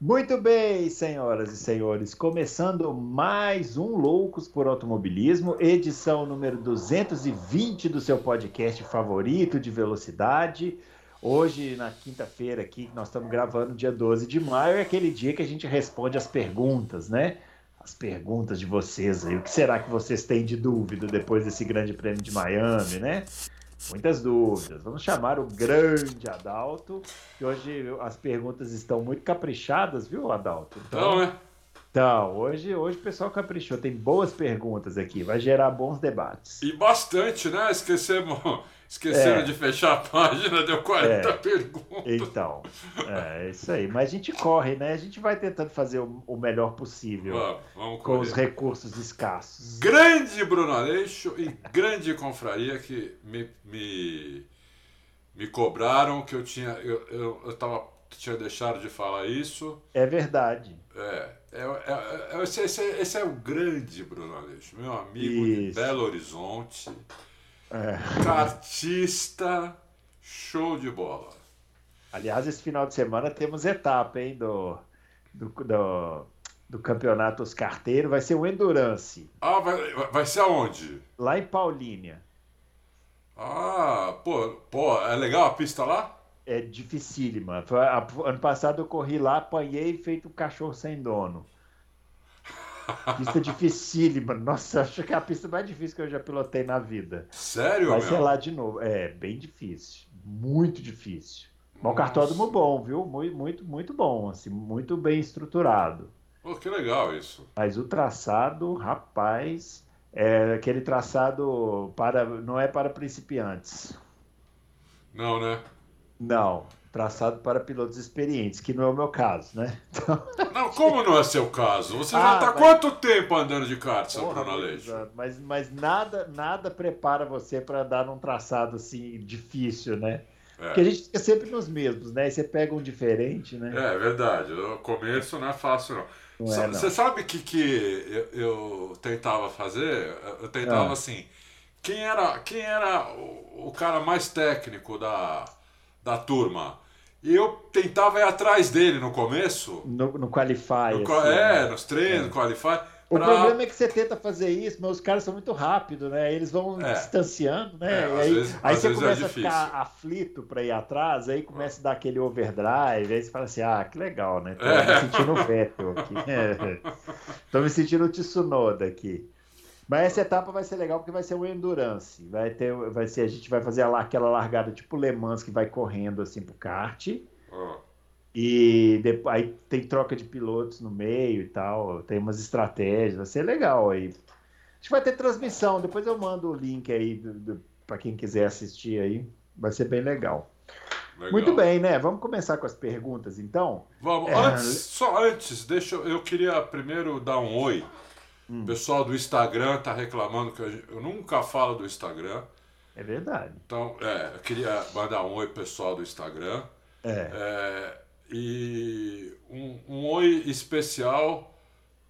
Muito bem, senhoras e senhores, começando mais um Loucos por Automobilismo, edição número 220 do seu podcast favorito de velocidade. Hoje, na quinta-feira aqui, nós estamos gravando dia 12 de maio, é aquele dia que a gente responde as perguntas, né? As perguntas de vocês aí. O que será que vocês têm de dúvida depois desse grande prêmio de Miami, né? Muitas dúvidas. Vamos chamar o grande Adalto, que hoje as perguntas estão muito caprichadas, viu, Adalto? Então, né? Então, hoje, hoje o pessoal caprichou, tem boas perguntas aqui, vai gerar bons debates. E bastante, né? Esquecemos Esqueceram é. de fechar a página, deu 40 é. perguntas. Então, é isso aí. Mas a gente corre, né? A gente vai tentando fazer o, melhor possível vamos, vamos com os recursos escassos. Grande Bruno Aleixo e grande confraria que me, me, me cobraram que eu tinha. Eu, eu, eu tava, tinha deixado de falar isso. É verdade. É. é, é, é esse, esse, esse, é o grande Bruno Aleixo, meu amigo isso. de Belo Horizonte. É. Cartista, show de bola. Aliás, esse final de semana temos etapa, hein, do, do, do, do campeonato Os Carteiros. Vai ser o Endurance. Ah, vai, vai ser aonde? Lá em Paulínia. Ah, pô, pô, é legal a pista lá? É dificílima. Ano passado eu corri lá, apanhei feito um cachorro sem dono. Pista dificílima. Nossa, acho que é a pista mais difícil que eu já pilotei na vida. Sério, Vai ser lá de novo. É, bem difícil. Muito difícil. Mas um cartódromo bom, viu? Muito, muito, muito bom. Assim, muito bem estruturado. Pô, que legal isso. Mas o traçado, rapaz, é aquele traçado para não é para principiantes. Não, né? Não traçado para pilotos experientes, que não é o meu caso, né? Então... Não, como não é seu caso? Você ah, já está mas... quanto tempo andando de kart, seu Bruno Aleixo? Mas, mas nada, nada prepara você para andar num traçado assim difícil, né? É. Porque a gente fica sempre nos mesmos, né? E você pega um diferente, né? É, é verdade. O começo não é fácil, não. não é, você sabe o que, que eu, eu, tentava fazer? Eu tentava ah. assim. Quem era, quem era o, o cara mais técnico da, da turma? E eu tentava ir atrás dele no começo. No, no Qualify. No, assim, é, né? nos treinos, é. no Qualify. O pra... problema é que você tenta fazer isso, mas os caras são muito rápidos, né? Eles vão é. distanciando, né? É, aí, vezes, aí você é começa é a ficar aflito para ir atrás, aí começa a dar aquele overdrive, aí você fala assim, ah, que legal, né? Tô me é. sentindo Vettel aqui. Tô me sentindo Tsunoda aqui. Mas essa etapa vai ser legal porque vai ser o endurance. Vai ter, vai ser a gente vai fazer aquela largada tipo Le Mans que vai correndo assim pro kart. Oh. E depois, aí tem troca de pilotos no meio e tal. Tem umas estratégias. Vai ser legal aí. A gente vai ter transmissão. Depois eu mando o link aí para quem quiser assistir aí. Vai ser bem legal. legal. Muito bem, né? Vamos começar com as perguntas, então. Vamos. É... Antes, só antes, deixa eu, eu queria primeiro dar um oi Hum. O pessoal do Instagram tá reclamando que eu, eu, nunca falo do Instagram. É verdade. Então, é, eu queria mandar um oi pro pessoal do Instagram. É. é e um, um, oi especial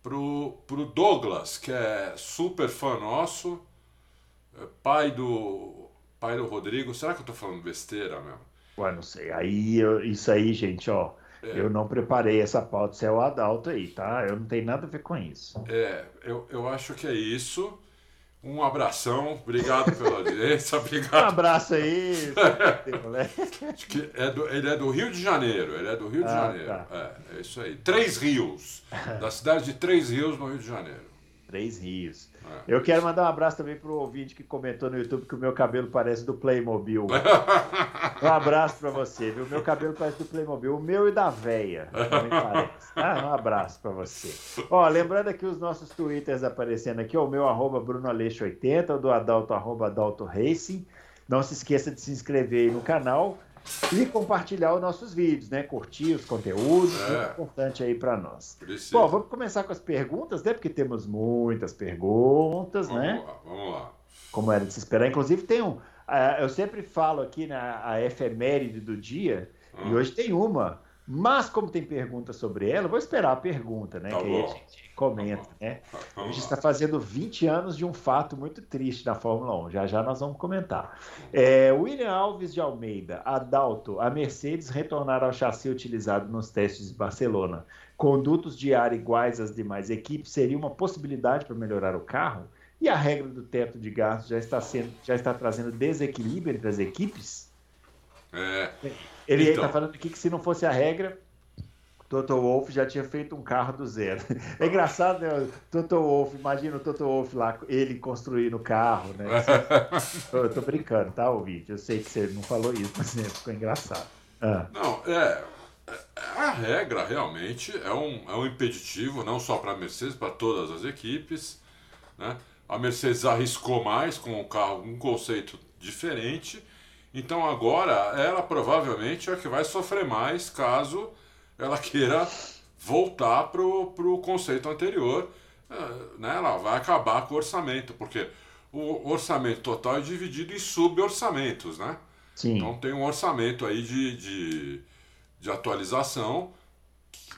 pro, pro Douglas, que é super fã nosso, é pai do pai do Rodrigo. Será que eu tô falando besteira mesmo? Ué, não sei. Aí, isso aí, gente, ó. É. Eu não preparei essa pauta, você é o Adalto aí, tá? Eu não tenho nada a ver com isso. É, eu, eu acho que é isso. Um abração, obrigado pela audiência, obrigado. Um abraço aí. é do, ele é do Rio de Janeiro, ele é do Rio de ah, Janeiro. Tá. É, é isso aí. Três Rios, da cidade de Três Rios, no Rio de Janeiro. Três Rios. É. Eu quero mandar um abraço também pro ouvinte que comentou no YouTube que o meu cabelo parece do Playmobil. um abraço para você, viu? O meu cabelo parece do Playmobil, o meu e da véia. Também parece. Ah, um abraço para você. Ó, lembrando aqui os nossos twitters aparecendo aqui, ó, o meu arroba BrunoAleixo80, o do Adalto, arroba Adalto Racing. Não se esqueça de se inscrever aí no canal e compartilhar os nossos vídeos, né? Curtir os conteúdos, é. muito importante aí para nós. Precisa. Bom, vamos começar com as perguntas, né? Porque temos muitas perguntas, vamos né? Lá, vamos lá. Como era de se esperar. Inclusive tem um, uh, eu sempre falo aqui na a efeméride do dia, e ah. hoje tem uma Mas, como tem pergunta sobre ela, vou esperar a pergunta, né? Tá que bom. aí a gente comenta, tá né? Tá a gente está fazendo 20 anos de um fato muito triste na Fórmula 1. Já já nós vamos comentar. É, William Alves de Almeida, Adalto, a Mercedes retornar ao chassi utilizado nos testes de Barcelona. Condutos de ar iguais às demais equipes seria uma possibilidade para melhorar o carro? E a regra do teto de gastos já está, sendo, já está trazendo desequilíbrio entre as equipes? É. Ele está então. falando aqui que se não fosse a regra, Toto Wolff já tinha feito um carro do zero. É engraçado, né? Toto Wolff, imagina o Toto Wolff lá, ele construindo o carro, né? Eu tô brincando, tá, o vídeo? Eu sei que você não falou isso, mas né, ficou engraçado. Ah. Não, é. A regra realmente é um, é um impeditivo, não só para a Mercedes, para todas as equipes. Né? A Mercedes arriscou mais com o carro, um conceito diferente então agora ela provavelmente é a que vai sofrer mais caso ela queira voltar para o conceito anterior. É, né? Ela vai acabar com o orçamento, porque o orçamento total é dividido em suborçamentos, né? Sim. Então tem um orçamento aí de, de, de atualização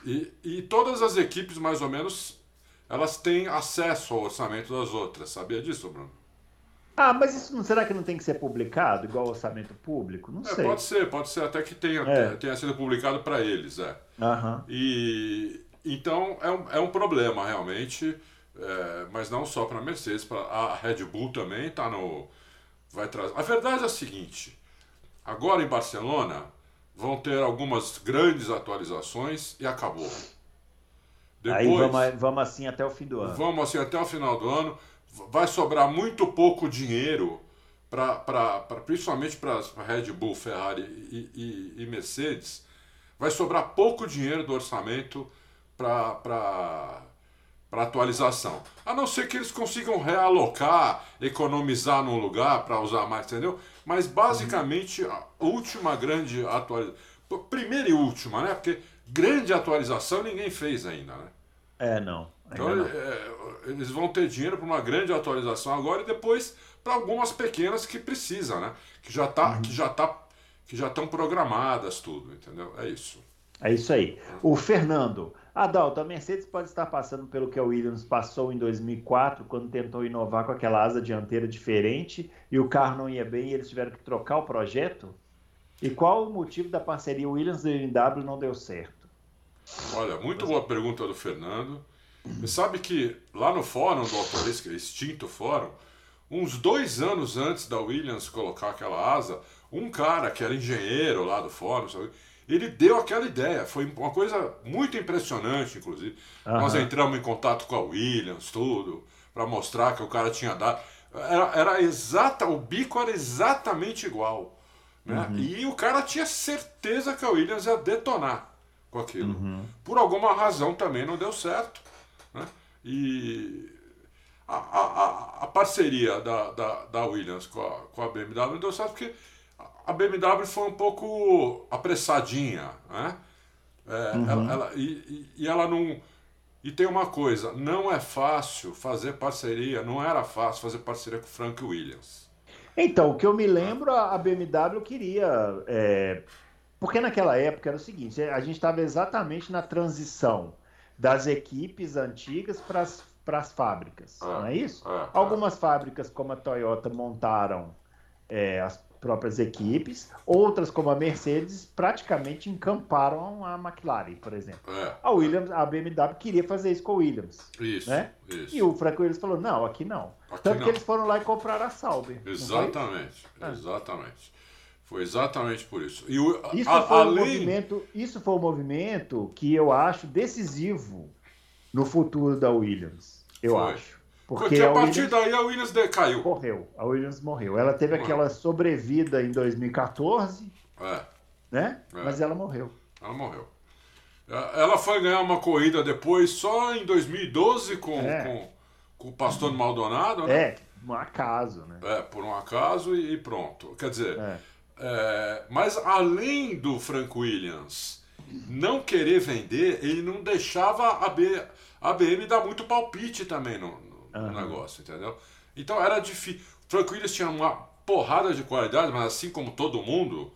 e, e todas as equipes, mais ou menos, elas têm acesso ao orçamento das outras. Sabia disso, Bruno? Ah, mas isso não será que não tem que ser publicado, igual orçamento público? Não é, sei. Pode ser, pode ser até que tenha, é. tenha sido publicado para eles, é. Uhum. E então é um, é um problema realmente, é, mas não só para a Mercedes, para a Red Bull também está no vai trazer. A verdade é a seguinte: agora em Barcelona vão ter algumas grandes atualizações e acabou. Depois, Aí vamos, vamos assim até o fim do ano. Vamos assim até o final do ano vai sobrar muito pouco dinheiro, pra principalmente para Red Bull, Ferrari e, e, e, Mercedes, vai sobrar pouco dinheiro do orçamento para atualização. A não ser que eles consigam realocar, economizar num lugar para usar mais, entendeu? Mas basicamente a última grande atualização. Primeira e última, né? Porque grande atualização ninguém fez ainda, né? É, não. Então, é, eles vão ter dinheiro para uma grande atualização agora e depois para algumas pequenas que precisam, né? Que já tá, uhum. que já tá, que já estão programadas tudo, entendeu? É isso. É isso aí. O Fernando, Adalto, a Mercedes pode estar passando pelo que a Williams passou em 2004, quando tentou inovar com aquela asa dianteira diferente e o carro não ia bem e eles tiveram que trocar o projeto? E qual o motivo da parceria Williams e BMW não deu certo? Olha, muito boa pergunta do Fernando. Você sabe que lá no fórum do Autodesk, extinto fórum, uns dois anos antes da Williams colocar aquela asa, um cara que era engenheiro lá do fórum, sabe, ele deu aquela ideia. Foi uma coisa muito impressionante, inclusive. Uhum. Nós entramos em contato com a Williams, tudo, para mostrar que o cara tinha dado. Era, era exata, o bico era exatamente igual. Né? Uhum. E o cara tinha certeza que a Williams ia detonar com aquilo. Uhum. Por alguma razão também não deu certo. E a, a, a parceria da, da, da, Williams com a, com a BMW deu certo porque a BMW foi um pouco apressadinha. Né? É, uhum. ela, ela, e, e ela não. E tem uma coisa, não é fácil fazer parceria, não era fácil fazer parceria com o Frank Williams. Então, o que eu me lembro, a BMW queria. É, porque naquela época era o seguinte: a gente estava exatamente na transição das equipes antigas para as fábricas, é, não é isso? É, é. Algumas fábricas, como a Toyota, montaram é, as próprias equipes, outras, como a Mercedes, praticamente encamparam a McLaren, por exemplo. É. A Williams, a BMW queria fazer isso com a Williams. Isso, né? isso. E o Frank Williams falou: não, aqui não. Aqui Tanto não. que eles foram lá e compraram a Sauber. Exatamente, exatamente. Foi exatamente por isso. E o, isso, a, foi além... um movimento, isso foi um movimento que eu acho decisivo no futuro da Williams. Eu foi. acho. Porque, Porque a, a partir Williams daí a Williams decaiu. Morreu. A Williams morreu. Ela teve morreu. aquela sobrevida em 2014. É. Né? É. Mas ela morreu. Ela morreu. É, ela foi ganhar uma corrida depois, só em 2012, com, é. com, com, o Pastor Maldonado, né? É, um acaso, né? É, por um acaso e pronto. Quer dizer, é. É, mas além do Frank Williams não querer vender, ele não deixava a, B, a BM dar muito palpite também no, no, uhum. negócio, entendeu? Então era difícil. Frank Williams tinha uma porrada de qualidade, mas assim como todo mundo,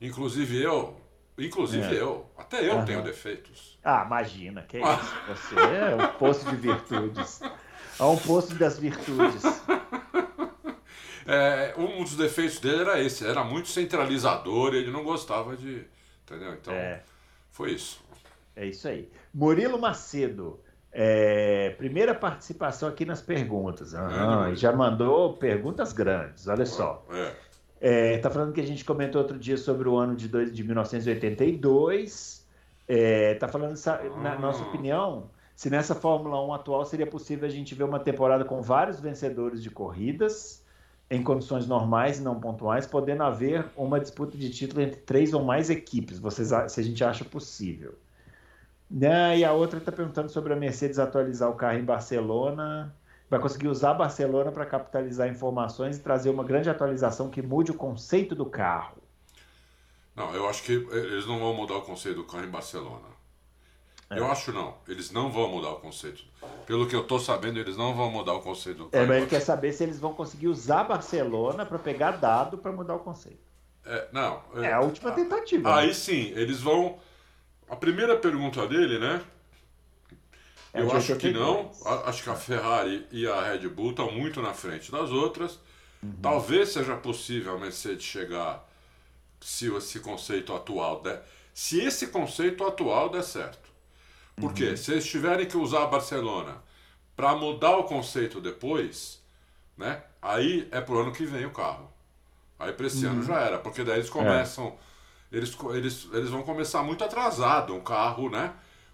inclusive eu, Inclusive é. eu. Até eu uhum. tenho defeitos. Ah, imagina, que é isso. Você é um poço de virtudes. É um poço das virtudes. É, um dos defeitos dele era esse, era muito centralizador, ele não gostava de. Entendeu? Então, é. foi isso. É isso aí. Murilo Macedo, é, primeira participação aqui nas perguntas. E já mandou perguntas grandes, olha só. É. É, tá falando que a gente comentou outro dia sobre o ano de, dois, de 1982. É, tá falando, na nossa ah. opinião, se nessa Fórmula 1 atual seria possível a gente ver uma temporada com vários vencedores de corridas em condições normais e não pontuais, podendo haver uma disputa de título entre três ou mais equipes. Vocês, se a gente acha possível. Né? E a outra está perguntando sobre a Mercedes atualizar o carro em Barcelona. Vai conseguir usar Barcelona para capitalizar informações e trazer uma grande atualização que mude o conceito do carro. Não, eu acho que eles não vão mudar o conceito do carro em Barcelona. É. Eu acho não. Eles não vão mudar o conceito. Pelo que eu estou sabendo, eles não vão mudar o conceito. É, mas ele quer saber se eles vão conseguir usar Barcelona para pegar dado para mudar o conceito. É, não. É, é a última tentativa. Aí né? sim, eles vão a primeira pergunta dele, né? É eu acho que não. Acho que a Ferrari e a Red Bull estão muito na frente das outras. Uhum. Talvez seja possível a Mercedes chegar se esse conceito atual der. Se esse conceito atual der certo. Porque uhum. se eles tiverem que usar a Barcelona para mudar o conceito depois, né? Aí é pro ano que vem o carro. Aí para esse uhum. ano já era, porque daí eles começam. É eles, eles, eles vão começar muito atrasado, um carro, né?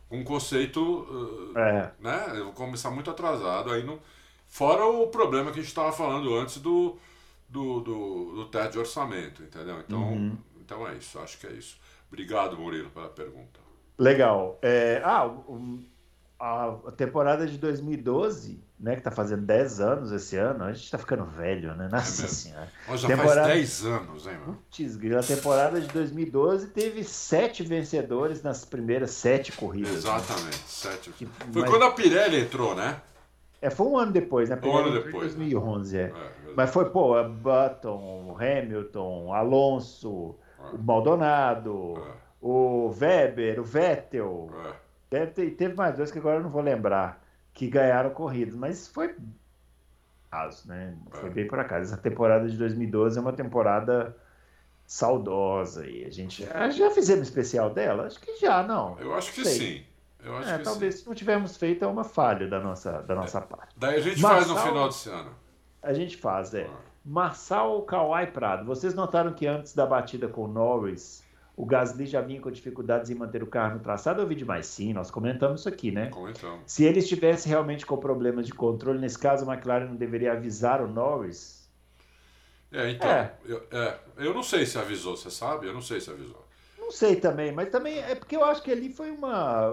Com um conceito. Uh, é. Né? Eles vão começar muito atrasado. Aí não... Fora o problema que a gente estava falando antes do, do, do, do teto de orçamento, entendeu? Então, uhum. então é isso, acho que é isso. Obrigado, Murilo, pela pergunta. Legal. É, ah, um, a temporada de 2012, né, que tá fazendo 10 anos esse ano, a gente tá ficando velho, né? Nossa é senhora. Mas já temporada... faz 10 anos, hein, mano? Putz, a temporada de 2012 teve sete vencedores nas primeiras sete corridas. Exatamente, né? sete. Que, foi mas... quando a Pirelli entrou, né? É, foi um ano depois, né? Um ano depois. 2011, né? é. é mas foi, pô, Button, Hamilton, Alonso, é. o Maldonado, é. O Weber, o Vettel. É Deve ter, teve mais dois que agora eu não vou lembrar que ganharam corridas, mas foi caso, né? Foi bem por acaso. Essa temporada de 2012 é uma temporada saudosa e a gente já fizemos especial dela? Acho que já, não. Eu acho que sim. Eu acho é, que talvez sim. se não tivermos feito é uma falha da nossa, da nossa é. parte. Daí a gente Marçal, faz no final desse ano. A gente faz, é. Ah. Marçal Kawai Prado. Vocês notaram que antes da batida com Norris, o Gasly já vinha com dificuldades em manter o carro no traçado, eu vi demais. Sim, nós comentamos isso aqui, né? Comentamos. Se ele estivesse realmente com problemas de controle, nesse caso, a McLaren não deveria avisar o Norris? É, então, é. Eu, é, eu não sei se avisou, você sabe? Eu não sei se avisou. Não sei também, mas também é porque eu acho que ali foi um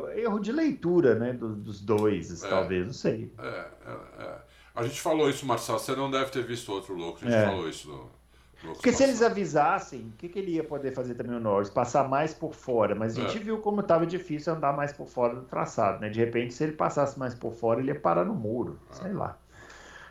erro de leitura, né, dos, dos dois, é, talvez, não sei. É, é, é, a gente falou isso, Marcelo, você não deve ter visto outro louco, a gente é. falou isso no, porque se eles avisassem, o que, que, ele ia poder fazer também o Norris? Passar mais por fora. Mas a gente é. viu como estava difícil andar mais por fora do traçado, né? De repente, se ele passasse mais por fora, ele ia parar no muro. É. Sei lá.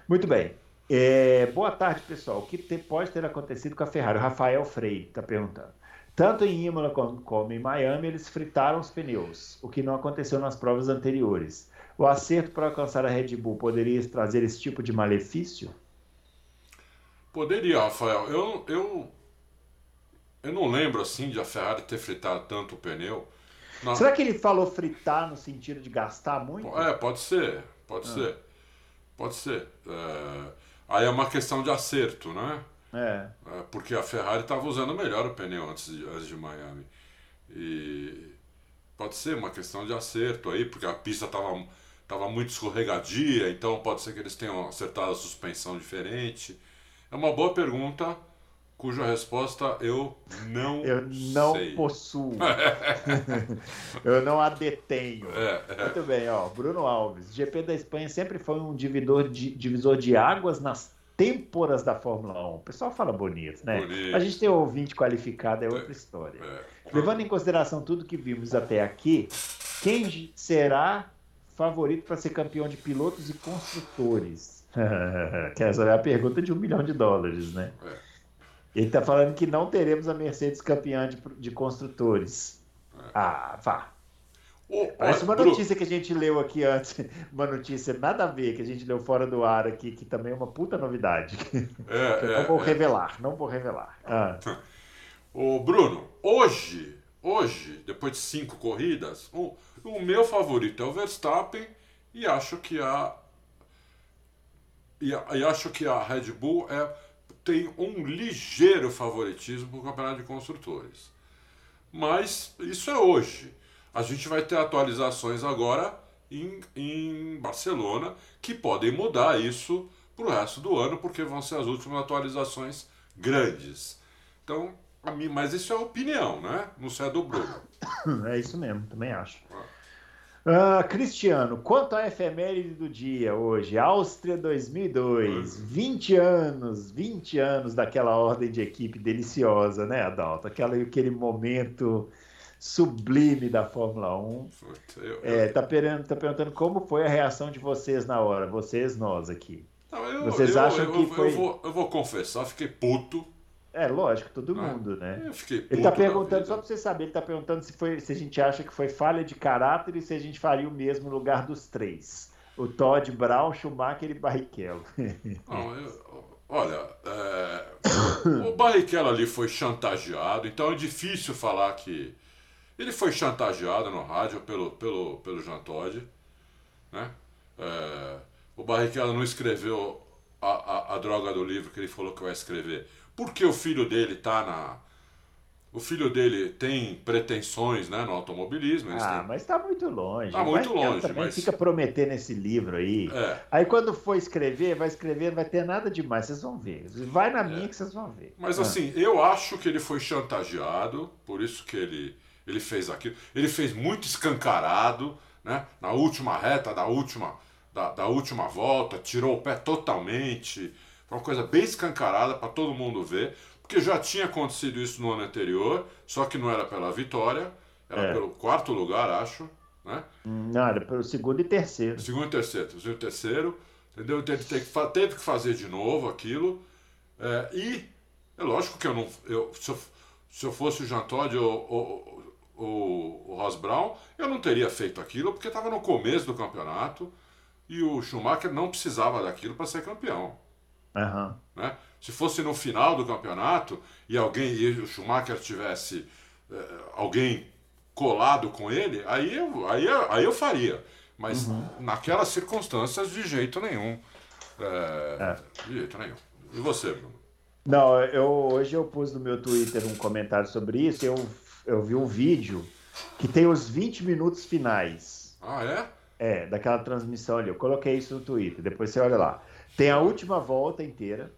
Muito bem. É, boa tarde, pessoal. O que pode ter acontecido com a Ferrari? O Rafael Frei está perguntando. Tanto em Imola como, como em Miami, eles fritaram os pneus, o que não aconteceu nas provas anteriores. O acerto para alcançar a Red Bull poderia trazer esse tipo de malefício? Poderia, Rafael. Eu, eu, eu não lembro assim de a Ferrari ter fritado tanto o pneu. Na... Será que ele falou fritar no sentido de gastar muito? É, pode ser, pode ah. ser. Pode ser. É... Aí é uma questão de acerto, né? É. é porque a Ferrari estava usando melhor o pneu antes de, antes de Miami. E pode ser uma questão de acerto aí, porque a pista estava tava muito escorregadia, então pode ser que eles tenham acertado a suspensão diferente. É uma boa pergunta, cuja resposta eu não Eu não sei. possuo. eu não a detenho. É, é. Muito bem, ó. Bruno Alves. GP da Espanha sempre foi um divisor de, divisor de águas nas têmporas da Fórmula 1. O pessoal fala bonito, né? Bonito. A gente ter ouvinte qualificado é outra história. É. Levando em consideração tudo que vimos até aqui, quem será favorito para ser campeão de pilotos e construtores? que essa é a pergunta de um milhão de dólares, né? Ele está falando que não teremos a Mercedes campeã de, de construtores. É. Ah, vá. Oh, Parece uma notícia que a gente leu aqui antes, uma notícia nada a ver, que a gente leu fora do ar aqui, que também é uma puta novidade. É, é, não vou é. revelar, não vou revelar. Ah. Ô, Bruno, hoje, hoje, depois de cinco corridas, o, o meu favorito é o Verstappen e acho que a e, e acho que a Red Bull é, tem um ligeiro favoritismo para o campeonato de construtores. Mas isso é hoje. A gente vai ter atualizações agora em, em Barcelona que podem mudar isso para o resto do ano, porque vão ser as últimas atualizações grandes. Então, a mim, mas isso é opinião, né? Não sei a do Bruno. É isso mesmo, também acho. Uh, Cristiano, quanto à efeméride do dia hoje, Áustria 2002, 20 anos, 20 anos daquela ordem de equipe deliciosa, né, Adalto? Aquela, aquele momento sublime da Fórmula 1. Eu, é, tá, perguntando, tá perguntando como foi a reação de vocês na hora, vocês, nós aqui. Não, eu, vocês eu, acham que foi. Vou, eu vou confessar, fiquei puto. É, lógico, todo ah, mundo, né? Eu fiquei puto ele tá perguntando, só para você saber, ele tá perguntando se, foi, se a gente acha que foi falha de caráter e se a gente faria o mesmo no lugar dos três. O Todd, Brown, Schumacher e Barrichello. Não, eu, olha, é, o Barrichello ali foi chantageado, então é difícil falar que ele foi chantageado no rádio pelo, pelo, pelo Jean Todt. Né? É, o Barrichello não escreveu a, a, a, droga do livro que ele falou que vai escrever. Porque o filho dele está na. O filho dele tem pretensões né, no automobilismo. Ah, têm... mas está muito longe. Está muito longe. Também mas... fica prometendo esse livro aí. É. Aí quando for escrever, vai escrever, não vai ter nada demais, vocês vão ver. Vai na é. minha que vocês vão ver. Mas ah. assim, eu acho que ele foi chantageado, por isso que ele ele fez aquilo. Ele fez muito escancarado, né? Na última reta da última, da, da última volta, tirou o pé totalmente. Foi uma coisa bem escancarada para todo mundo ver, porque já tinha acontecido isso no ano anterior, só que não era pela vitória, era é. pelo quarto lugar, acho. Né? Não, era pelo segundo e terceiro. Segundo e terceiro, segundo e terceiro, entendeu? Teve, teve, que fazer de novo aquilo. É, e é lógico que eu não. Eu, se, eu, se eu fosse o Jean Todt ou, ou, o, o Ross Brown, eu não teria feito aquilo porque estava no começo do campeonato e o Schumacher não precisava daquilo para ser campeão. Uhum. Né? Se fosse no final do campeonato e alguém e o Schumacher tivesse eh, alguém colado com ele, aí eu, aí, aí eu faria. Mas uhum. naquelas circunstâncias, de jeito nenhum. É, é. De jeito nenhum. E você, Bruno? Não, eu, hoje eu pus no meu Twitter um comentário sobre isso. Eu eu vi um vídeo que tem os 20 minutos finais. Ah, é? É, daquela transmissão ali. Eu coloquei isso no Twitter, depois você olha lá. Tem a última volta inteira,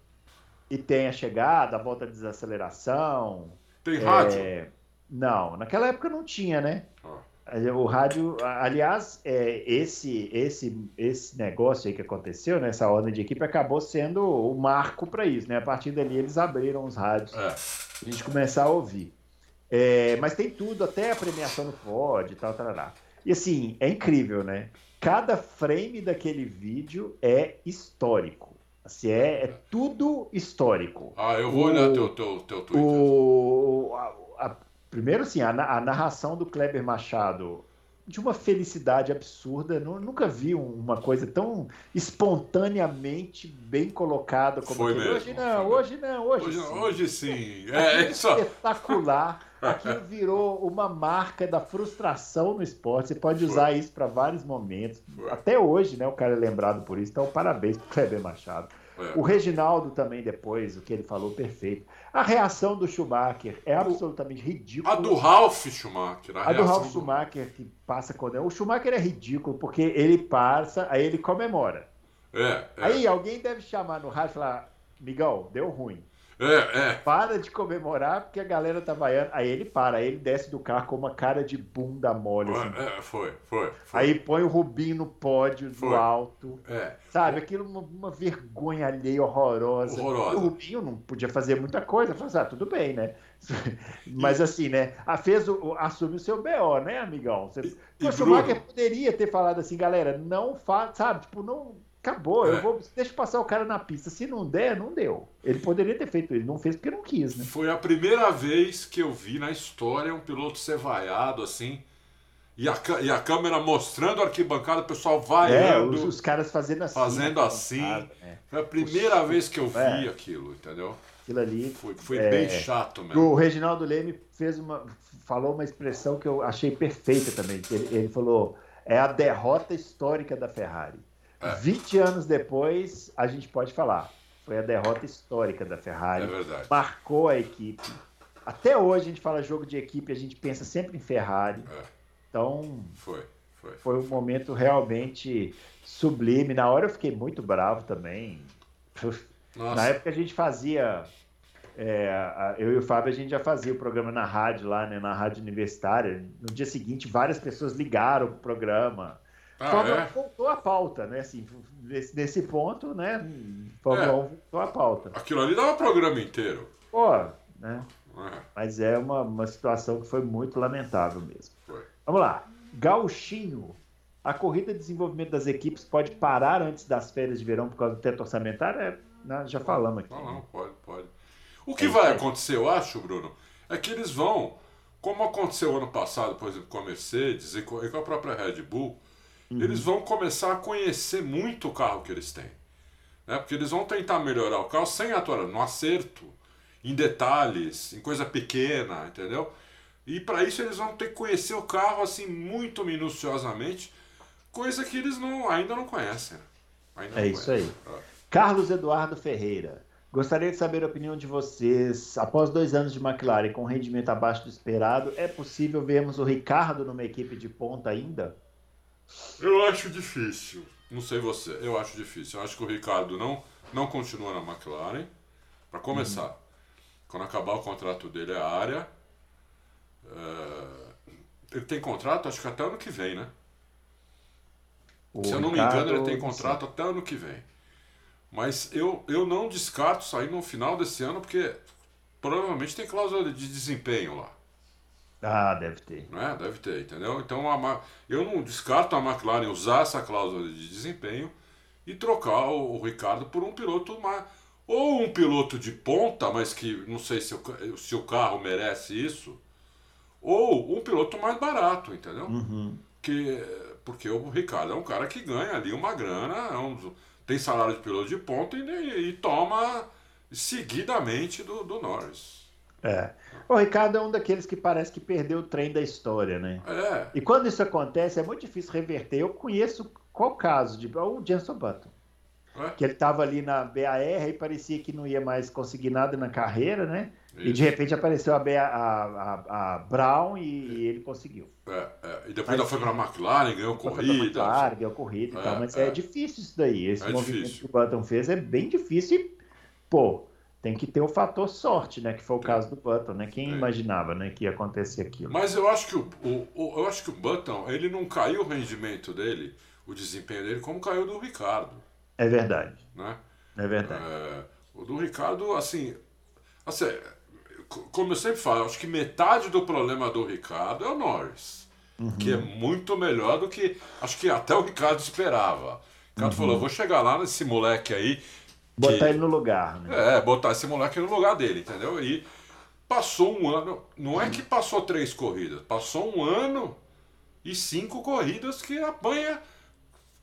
e tem a chegada, a volta de desaceleração. Tem rádio? É... Não, naquela época não tinha, né? Ah. O rádio, aliás, é, esse, esse, esse negócio aí que aconteceu, nessa né, ordem de equipe, acabou sendo o marco para isso, né? A partir dali eles abriram os rádios é. a gente começar a ouvir. É, mas tem tudo, até a premiação no Ford e tal, tal. E assim, é incrível, né? Cada frame daquele vídeo é histórico. Assim, é, é tudo histórico. Ah, eu vou o, olhar teu, teu, teu Twitter. O, a, a, primeiro, assim, a, a narração do Kleber Machado de uma felicidade absurda. Nunca vi uma coisa tão espontaneamente bem colocada como Foi mesmo, hoje não, hoje não, hoje, hoje, sim. hoje sim. É, é espetacular. Aquilo virou uma marca da frustração no esporte. Você pode usar Foi. isso para vários momentos. Foi. Até hoje, né? O cara é lembrado por isso. Então, parabéns para Kleber Machado. É. O Reginaldo também, depois, o que ele falou, perfeito. A reação do Schumacher é absolutamente ridícula. A do Ralf Schumacher. A, a do Ralf Schumacher, que passa quando. O Schumacher é ridículo, porque ele passa, aí ele comemora. É, é. Aí alguém deve chamar no rádio e falar: Migão, deu ruim. É, é. Para de comemorar porque a galera tá vaiando. Aí ele para, aí ele desce do carro com uma cara de bunda mole. Assim. É, foi, foi, foi, Aí põe o Rubinho no pódio foi. do alto. É. Sabe, aquilo uma, uma vergonha alheia horrorosa. horrorosa. O Rubinho não podia fazer muita coisa. Falei, assim, ah, tudo bem, né? Mas assim, né? A fez o, assume o seu BO, né, amigão? Você, e, o Schumacher poderia ter falado assim, galera, não faz, sabe? Tipo, não acabou. É. Eu vou, deixa passar o cara na pista. Se não der, não deu. Ele poderia ter feito isso, não fez porque não quis, né? Foi a primeira vez que eu vi na história um piloto ser vaiado assim. E a, e a câmera mostrando a arquibancada, o pessoal vaiando. É, os, os caras fazendo assim. Fazendo assim. É. Foi a primeira vez que eu vi é. aquilo, entendeu? Aquilo ali. Foi, foi é, bem chato mesmo. O Reginaldo Leme fez uma, falou uma expressão que eu achei perfeita também. Ele, ele falou: é a derrota histórica da Ferrari. É. 20 anos depois, a gente pode falar. Foi a derrota histórica da Ferrari. É verdade. Marcou a equipe. Até hoje a gente fala jogo de equipe, a gente pensa sempre em Ferrari. É. Então. Foi, foi. Foi um momento realmente sublime. Na hora eu fiquei muito bravo também. Nossa. Na época a gente fazia. É, eu e o Fábio, a gente já fazia o programa na rádio lá, né, na rádio universitária. No dia seguinte, várias pessoas ligaram o programa. Ah, Fórmula é? voltou à pauta, né? Assim, nesse, ponto, né? Fórmula é. 1 voltou à pauta. Aquilo ali dava programa inteiro. Pô, né? É. Mas é uma, uma situação que foi muito lamentável mesmo. Foi. Vamos lá. Gauchinho. A corrida de desenvolvimento das equipes pode parar antes das férias de verão por causa do teto orçamentário? É, né, já falamos aqui. Não, não, pode, pode. O que é vai acontecer, eu acho, Bruno, é que eles vão, como aconteceu ano passado, por exemplo, com a Mercedes e com a própria Red Bull, uhum. eles vão começar a conhecer muito o carro que eles têm. Né? Porque eles vão tentar melhorar o carro sem atuar no acerto, em detalhes, em coisa pequena, entendeu? E para isso eles vão ter que conhecer o carro assim muito minuciosamente, coisa que eles não, ainda não conhecem. Ainda é não isso conhecem. aí. É. Carlos Eduardo Ferreira. Gostaria de saber a opinião de vocês. Após dois anos de McLaren com rendimento abaixo do esperado, é possível vermos o Ricardo numa equipe de ponta ainda? Eu acho difícil. Não sei você, eu acho difícil. Eu acho que o Ricardo não, não continua na McLaren. Para começar, uhum. quando acabar o contrato dele é a área. É... Ele tem contrato, acho que até ano que vem, né? O Se eu não Ricardo, me engano, ele tem contrato até ano que vem. Mas eu, eu não descarto sair no final desse ano, porque provavelmente tem cláusula de desempenho lá. Ah, deve ter. Né? Deve ter, entendeu? Então a, eu não descarto a McLaren usar essa cláusula de desempenho e trocar o, o Ricardo por um piloto mais. Ou um piloto de ponta, mas que não sei se o, se o carro merece isso. Ou um piloto mais barato, entendeu? Uhum. Que, porque o Ricardo é um cara que ganha ali uma grana, é um, tem salário de piloto de ponta e, e toma seguidamente do, do Norris. É. O Ricardo é um daqueles que parece que perdeu o trem da história, né? É. E quando isso acontece, é muito difícil reverter. Eu conheço qual caso de o Jenson Button. É. Que ele estava ali na BAR e parecia que não ia mais conseguir nada na carreira, né? Isso. E de repente apareceu a, BA, a, a, a Brown e, e, ele conseguiu. É, é. E depois ainda foi para a McLaren, ganhou corrida. McLaren, ganhou corrida e tal. Mas é. é. difícil isso daí. Esse é movimento difícil. que o Button fez é bem difícil e, pô, tem que ter o fator sorte, né? Que foi o caso do Button, né? Quem imaginava, né, que ia acontecer aquilo? Mas eu acho que o, o, o, eu acho que o Button, ele não caiu o rendimento dele, o desempenho dele, como caiu do Ricardo. É verdade. Né? É verdade. É, o do Ricardo, assim, assim como eu sempre falo, acho que metade do problema do Ricardo é o Norris. Uhum. Que é muito melhor do que acho que até o Ricardo esperava. O Ricardo uhum. falou: vou chegar lá nesse moleque aí. Botar que... ele no lugar, né? É, botar esse moleque no lugar dele, entendeu? E passou um ano. Não é que passou três corridas, passou um ano e cinco corridas que apanha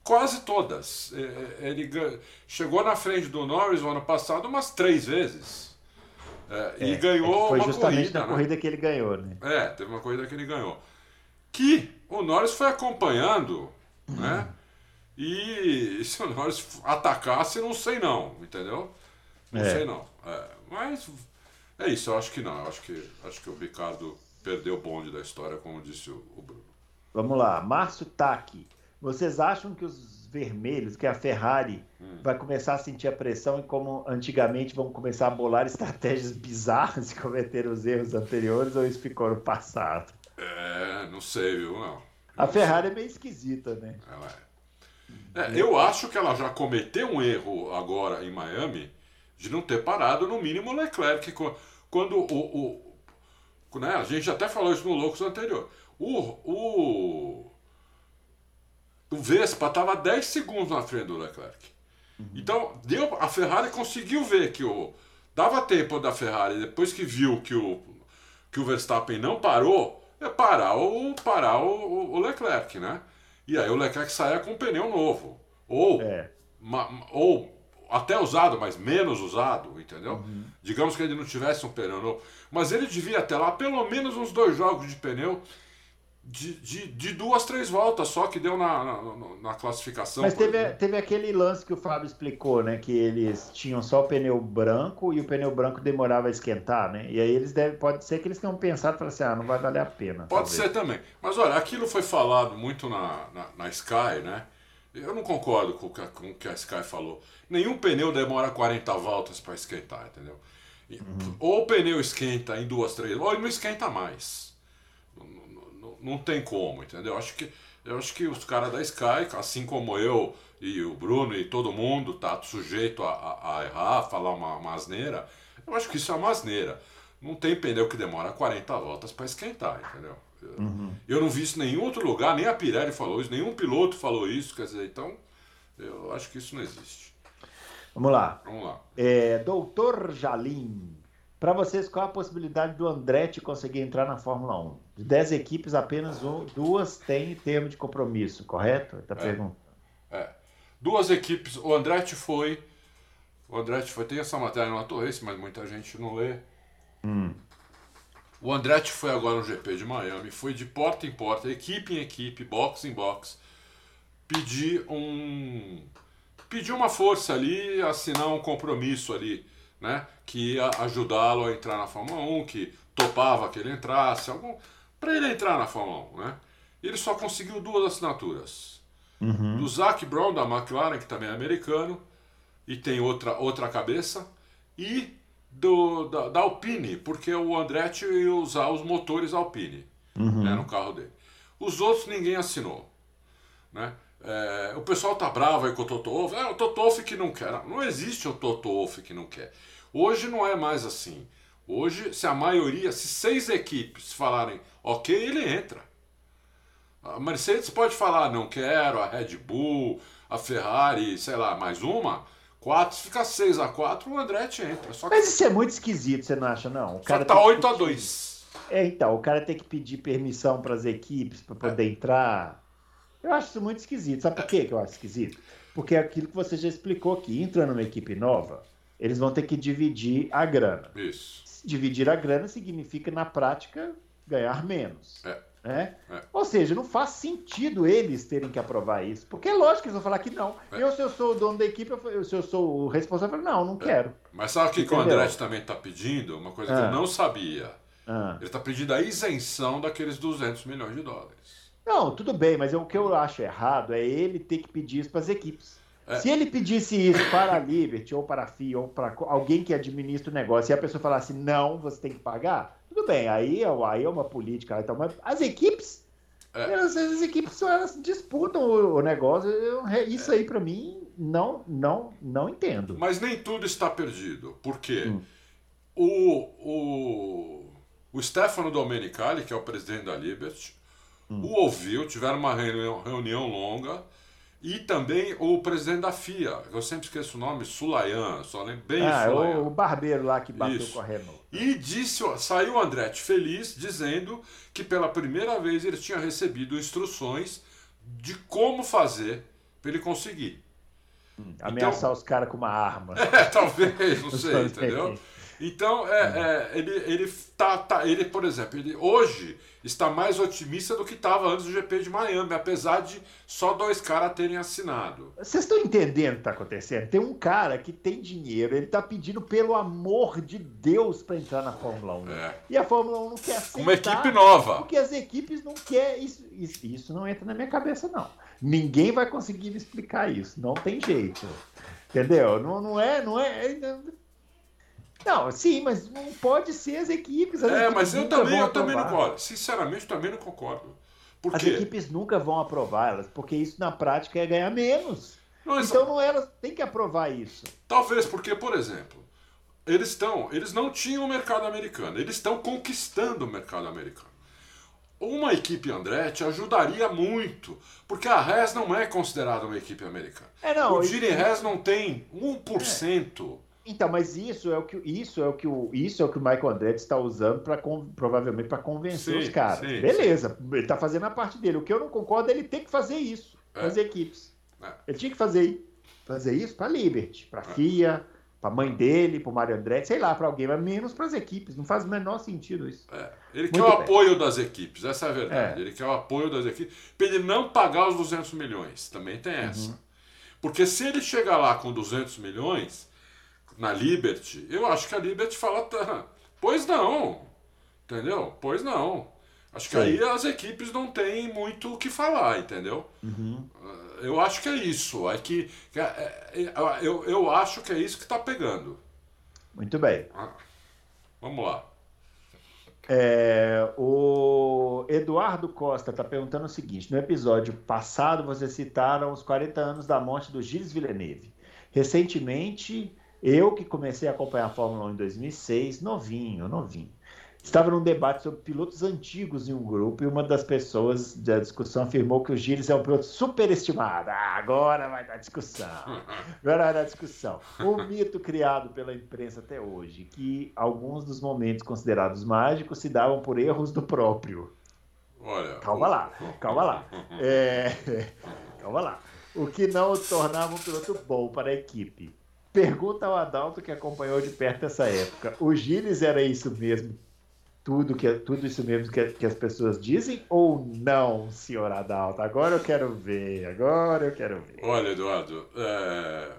quase todas. É, é, ele chegou na frente do Norris o ano passado umas três vezes. É, e ganhou é foi uma justamente corrida, na né? corrida que ele ganhou, né? É, teve uma corrida que ele ganhou. Que o Norris foi acompanhando, né? E se o Norris atacasse, não sei não, entendeu? Não é. sei não. É, mas é isso, eu acho que não. Eu acho que, acho que o Ricardo perdeu o bonde da história, como disse o, o Bruno. Vamos lá, Márcio Taki. Vocês acham que os vermelhos, que a Ferrari hum. vai começar a sentir a pressão e como antigamente vão começar a bolar estratégias bizarras e cometer os erros anteriores ou isso ficou no passado? É, não sei, viu? Não. A Ferrari é meio esquisita, né? Ela é. É, eu acho que ela já cometeu um erro agora em Miami de não ter parado no mínimo o Leclerc quando o, o né, a gente até falou isso no Loucos anterior. O, o o Vespa estava 10 segundos na frente do Leclerc. Uhum. Então, deu, a Ferrari conseguiu ver que o. Dava tempo da Ferrari, depois que viu que o, que o Verstappen não parou, é parar o, parar o, o Leclerc, né? E aí o Leclerc saia com um pneu novo. Ou, é. ma, ou até usado, mas menos usado, entendeu? Uhum. Digamos que ele não tivesse um pneu novo. Mas ele devia ter lá pelo menos uns dois jogos de pneu de, de, de, duas, três voltas só que deu na, na, na classificação. Mas teve, teve aquele lance que o Fábio explicou, né? Que eles tinham só o pneu branco e o pneu branco demorava a esquentar, né? E aí eles devem, pode ser que eles tenham pensado e assim, ah, não vai valer a pena. Pode talvez. ser também. Mas olha, aquilo foi falado muito na, na, na Sky, né? Eu não concordo com o, que, com o que a Sky falou. Nenhum pneu demora 40 voltas para esquentar, entendeu? Uhum. Ou o pneu esquenta em duas, três, ou ele não esquenta mais não tem como, entendeu? Eu acho que, eu acho que os caras da Sky, assim como eu e o Bruno e todo mundo, tá sujeito a, a, a errar, falar uma, uma asneira. Eu acho que isso é uma asneira. Não tem pneu que demora 40 voltas para esquentar, entendeu? Uhum. Eu não vi isso em nenhum outro lugar, nem a Pirelli falou isso, nenhum piloto falou isso, quer dizer, então eu acho que isso não existe. Vamos lá. Vamos lá. É, Doutor Jalim, para vocês, qual a possibilidade do Andretti conseguir entrar na Fórmula 1? De 10 equipes, apenas um, duas têm termo de compromisso, correto? Tá é. perguntando. É. Duas equipes, o Andretti foi. O Andretti foi. Tem essa matéria no Torres, mas muita gente não lê. Hum. O Andretti foi agora no GP de Miami, foi de porta em porta, equipe em equipe, box em box, pedir um. pedir uma força ali, assinar um compromisso ali né, que ia ajudá-lo a entrar na Fórmula 1, que topava que ele entrasse, algum para ele entrar na Fórmula 1, né? Ele só conseguiu duas assinaturas. Uhum. Do Zac Brown da McLaren, que também é americano e tem outra outra cabeça, e do, da, da Alpine, porque o Andretti ia usar os motores Alpine uhum. né, no carro dele. Os outros ninguém assinou, né? É, o pessoal tá bravo aí com o Toto Wolff. É, o Toto Wolff que não quer. Não, não existe o Toto Wolff que não quer. Hoje não é mais assim. Hoje, se a maioria, se seis equipes falarem ok, ele entra. A Mercedes pode falar não quero, a Red Bull, a Ferrari, sei lá, mais uma. Quatro, se fica 6 a 4 o Andretti entra. Que... Mas isso é muito esquisito, você não acha, não? O cara Só tá 8 a 2 É, então, o cara tem que pedir permissão para as equipes para poder é. entrar. Eu acho isso muito esquisito. Sabe por quê que eu acho esquisito? Porque é aquilo que você já explicou aqui, entrando numa equipe nova, eles vão ter que dividir a grana. Isso. Dividir a grana significa, na prática, ganhar menos. É. Né? É. Ou seja, não faz sentido eles terem que aprovar isso. Porque é lógico que eles vão falar que não. É. Eu, se eu sou o dono da equipe, eu, se eu sou o responsável, eu falo, não, não é. quero. Mas sabe o que, que o Andretti também está pedindo? Uma coisa que eu ah. não sabia. Ah. Ele está pedindo a isenção daqueles 200 milhões de dólares. Não, tudo bem, mas o que eu acho errado é ele ter que pedir isso para as equipes. É. Se ele pedisse isso para a Liberty, ou para a FIA, ou para alguém que administra o negócio, e a pessoa falasse, não, você tem que pagar, tudo bem, aí, é aí é uma política. Então, mas as equipes, é. elas, as equipes elas disputam o, o negócio. Eu, isso aí, para mim, não, não, não entendo. Mas nem tudo está perdido, porque hum. o, o, o Stefano Domenicali, que é o presidente da Liberty, hum. o ouviu, tiveram uma reunião, reunião, longa, e também o presidente da FIA, eu sempre esqueço o nome, Sulayan, só lembro bem ah, Sulayan. O, o barbeiro lá que bateu Isso. com a Renault. E disse, saiu o Andretti feliz, dizendo que pela primeira vez ele tinha recebido instruções de como fazer para ele conseguir. Hum, ameaçar então, os caras com uma arma. É, talvez, não sei, entendeu? Então, é, uhum. é, ele, ele, tá, tá, ele, por exemplo, ele hoje está mais otimista do que estava antes do GP de Miami, apesar de só dois caras terem assinado. Vocês estão entendendo o que está acontecendo? Tem um cara que tem dinheiro, ele está pedindo pelo amor de Deus para entrar na Fórmula 1. É. E a Fórmula 1 não quer aceitar. Uma equipe nova. Porque as equipes não querem. Isso, isso, isso não entra na minha cabeça, não. Ninguém vai conseguir me explicar isso. Não tem jeito. Entendeu? Não, não é. Não é, é não, sim, mas não pode ser as equipes. As é, equipes mas eu também, eu também não concordo. Sinceramente, também não concordo. Por as quê? equipes nunca vão aprovar elas, porque isso na prática é ganhar menos. Não, então não elas têm que aprovar isso. Talvez porque, por exemplo, eles estão, eles não tinham o mercado americano, eles estão conquistando o mercado americano. uma equipe Andretti ajudaria muito, porque a Res não é considerada uma equipe americana. É, não, o Giri. Res não tem 1%. É. Então, mas isso é o que isso é o que o isso é o que o Michael Andretti está usando para provavelmente para convencer sim, os caras. Sim, Beleza, sim. ele está fazendo a parte dele. O que eu não concordo é ele ter que fazer isso, é. as equipes. É. Ele tinha que fazer fazer isso para Liberty, para é. FIA, para a mãe dele, para o Mário Andretti, sei lá, para alguém, mas menos para as equipes. Não faz o menor sentido isso. É. Ele Muito quer o bem. apoio das equipes, essa é a verdade. É. Ele quer o apoio das equipes para ele não pagar os 200 milhões. Também tem essa. Uhum. Porque se ele chegar lá com 200 milhões na Liberty, eu acho que a Liberty fala, tá, pois não, entendeu? Pois não. Acho que Sim. aí as equipes não têm muito o que falar, entendeu? Uhum. Eu acho que é isso. É que, é, é, eu, eu acho que é isso que está pegando. Muito bem. Ah, vamos lá. É, o Eduardo Costa está perguntando o seguinte: no episódio passado vocês citaram os 40 anos da morte do Gilles Villeneuve. Recentemente eu que comecei a acompanhar a Fórmula 1 em 2006, novinho, novinho. Estava num debate sobre pilotos antigos em um grupo e uma das pessoas da discussão afirmou que o Gilles é um piloto superestimado. Ah, agora vai dar discussão. Agora vai dar discussão. O mito criado pela imprensa até hoje, que alguns dos momentos considerados mágicos se davam por erros do próprio. Olha. Calma lá, calma lá. É... Calma lá. O que não o tornava um piloto bom para a equipe. Pergunta ao Adalto que acompanhou de perto essa época. O Gilles era isso mesmo? Tudo, que, tudo isso mesmo que, que as pessoas dizem ou não, senhor Adalto? Agora eu quero ver, agora eu quero ver. Olha, Eduardo, é,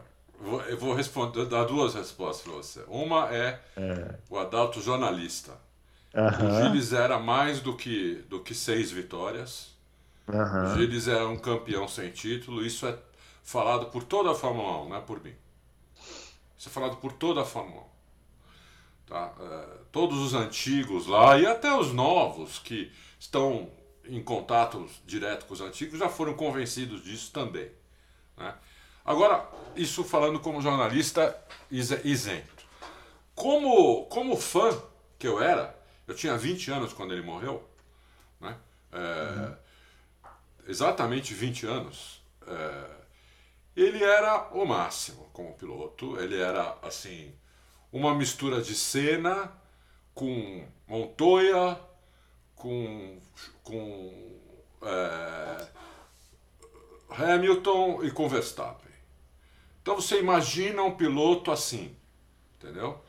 eu vou responder, dar duas respostas para você. Uma é, é, o Adalto jornalista. Uhum. O Gilles era mais do que, do que seis vitórias. Uhum. O Gilles era um campeão sem título. Isso é falado por toda a Fórmula 1, não é por mim. Isso é falado por toda a Fórmula 1. Tá? É, todos os antigos lá e até os novos que estão em contato direto com os antigos já foram convencidos disso também. Né? Agora, isso falando como jornalista isento. Como, como fã que eu era, eu tinha 20 anos quando ele morreu, né? É, uhum. exatamente 20 anos. É, ele era o máximo como piloto. Ele era assim uma mistura de cena com Montoya, com, com é, Hamilton e com Verstappen. Então você imagina um piloto assim, entendeu?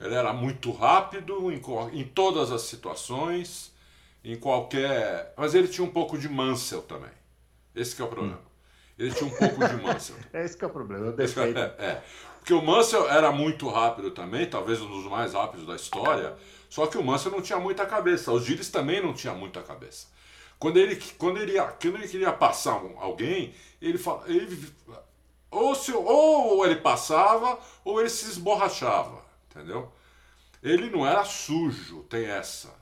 Ele era muito rápido em, em todas as situações, em qualquer. Mas ele tinha um pouco de Mansell também. Esse é o problema. Hum. Ele tinha um pouco de Mansell. é esse que é o problema, eu defeito. É, porque o Mansell era muito rápido também, talvez um dos mais rápidos da história, só que o Mansell não tinha muita cabeça. Os Gilles também não tinha muita cabeça. Quando ele, quando ele, quando ele queria passar alguém, ele, ele ou, se, ou ele passava ou ele se esborrachava, entendeu? Ele não era sujo, tem essa.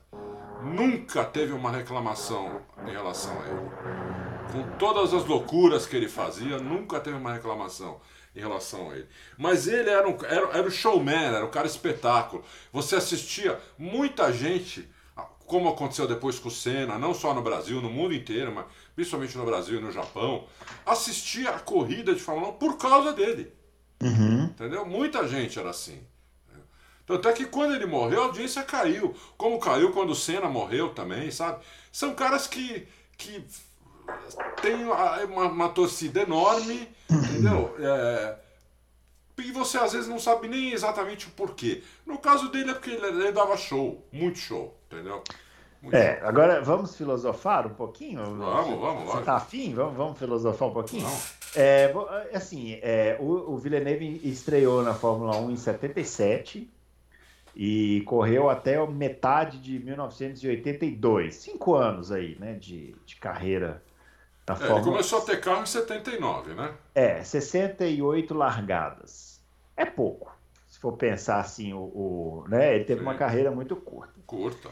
Nunca teve uma reclamação em relação a ele com todas as loucuras que ele fazia, nunca teve uma reclamação em relação a ele. Mas ele era um era, era um showman, era um cara espetáculo. Você assistia muita gente, como aconteceu depois com o Senna, não só no Brasil, no mundo inteiro, mas principalmente no Brasil e no Japão, assistia a corrida de Fórmula 1 por causa dele. Uhum. Entendeu? Muita gente era assim. Tanto é que quando ele morreu, a audiência caiu. Como caiu quando o Senna morreu também, sabe? São caras que, que tem uma, uma torcida enorme, entendeu? É, e você às vezes não sabe nem exatamente o porquê. No caso dele é porque ele, ele dava show, muito show, entendeu? Muito é, show. agora vamos filosofar um pouquinho? Vamos, vamos, Você tá afim? Vamos, vamos filosofar um pouquinho? É, assim, é, o, o Villeneuve estreou na Fórmula 1 em 77 e correu até metade de 1982. Cinco anos aí, né, de, de carreira é, Fórmula... Ele começou a ter carro em 79, né? É, 68 largadas. É pouco. Se for pensar assim, o, o né, ele teve Sim. uma carreira muito curta. Curta.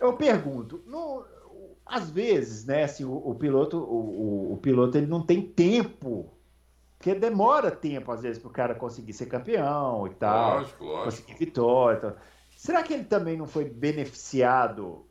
Eu pergunto, no, às vezes, né, assim, o, o piloto, o, o, piloto ele não tem tempo porque demora tempo, às vezes, para o cara conseguir ser campeão e tal. Lógico, lógico. Conseguir vitória. Tal. Será que ele também não foi beneficiado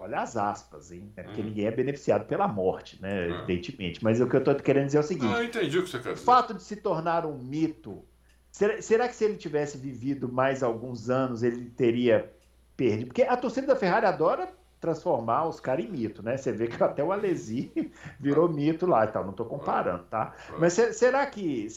Olha as aspas, hein? É porque hum. ninguém é beneficiado pela morte, né? É. Evidentemente. Mas o que eu estou querendo dizer é o seguinte: ah, entendi o que você quer dizer. O fato de se tornar um mito. Será, será que se ele tivesse vivido mais alguns anos, ele teria perdido? Porque a torcida da Ferrari adora transformar os caras em mito, né? Você vê que até o Alesi virou mito lá e tal. Não estou comparando, tá? Mas será que,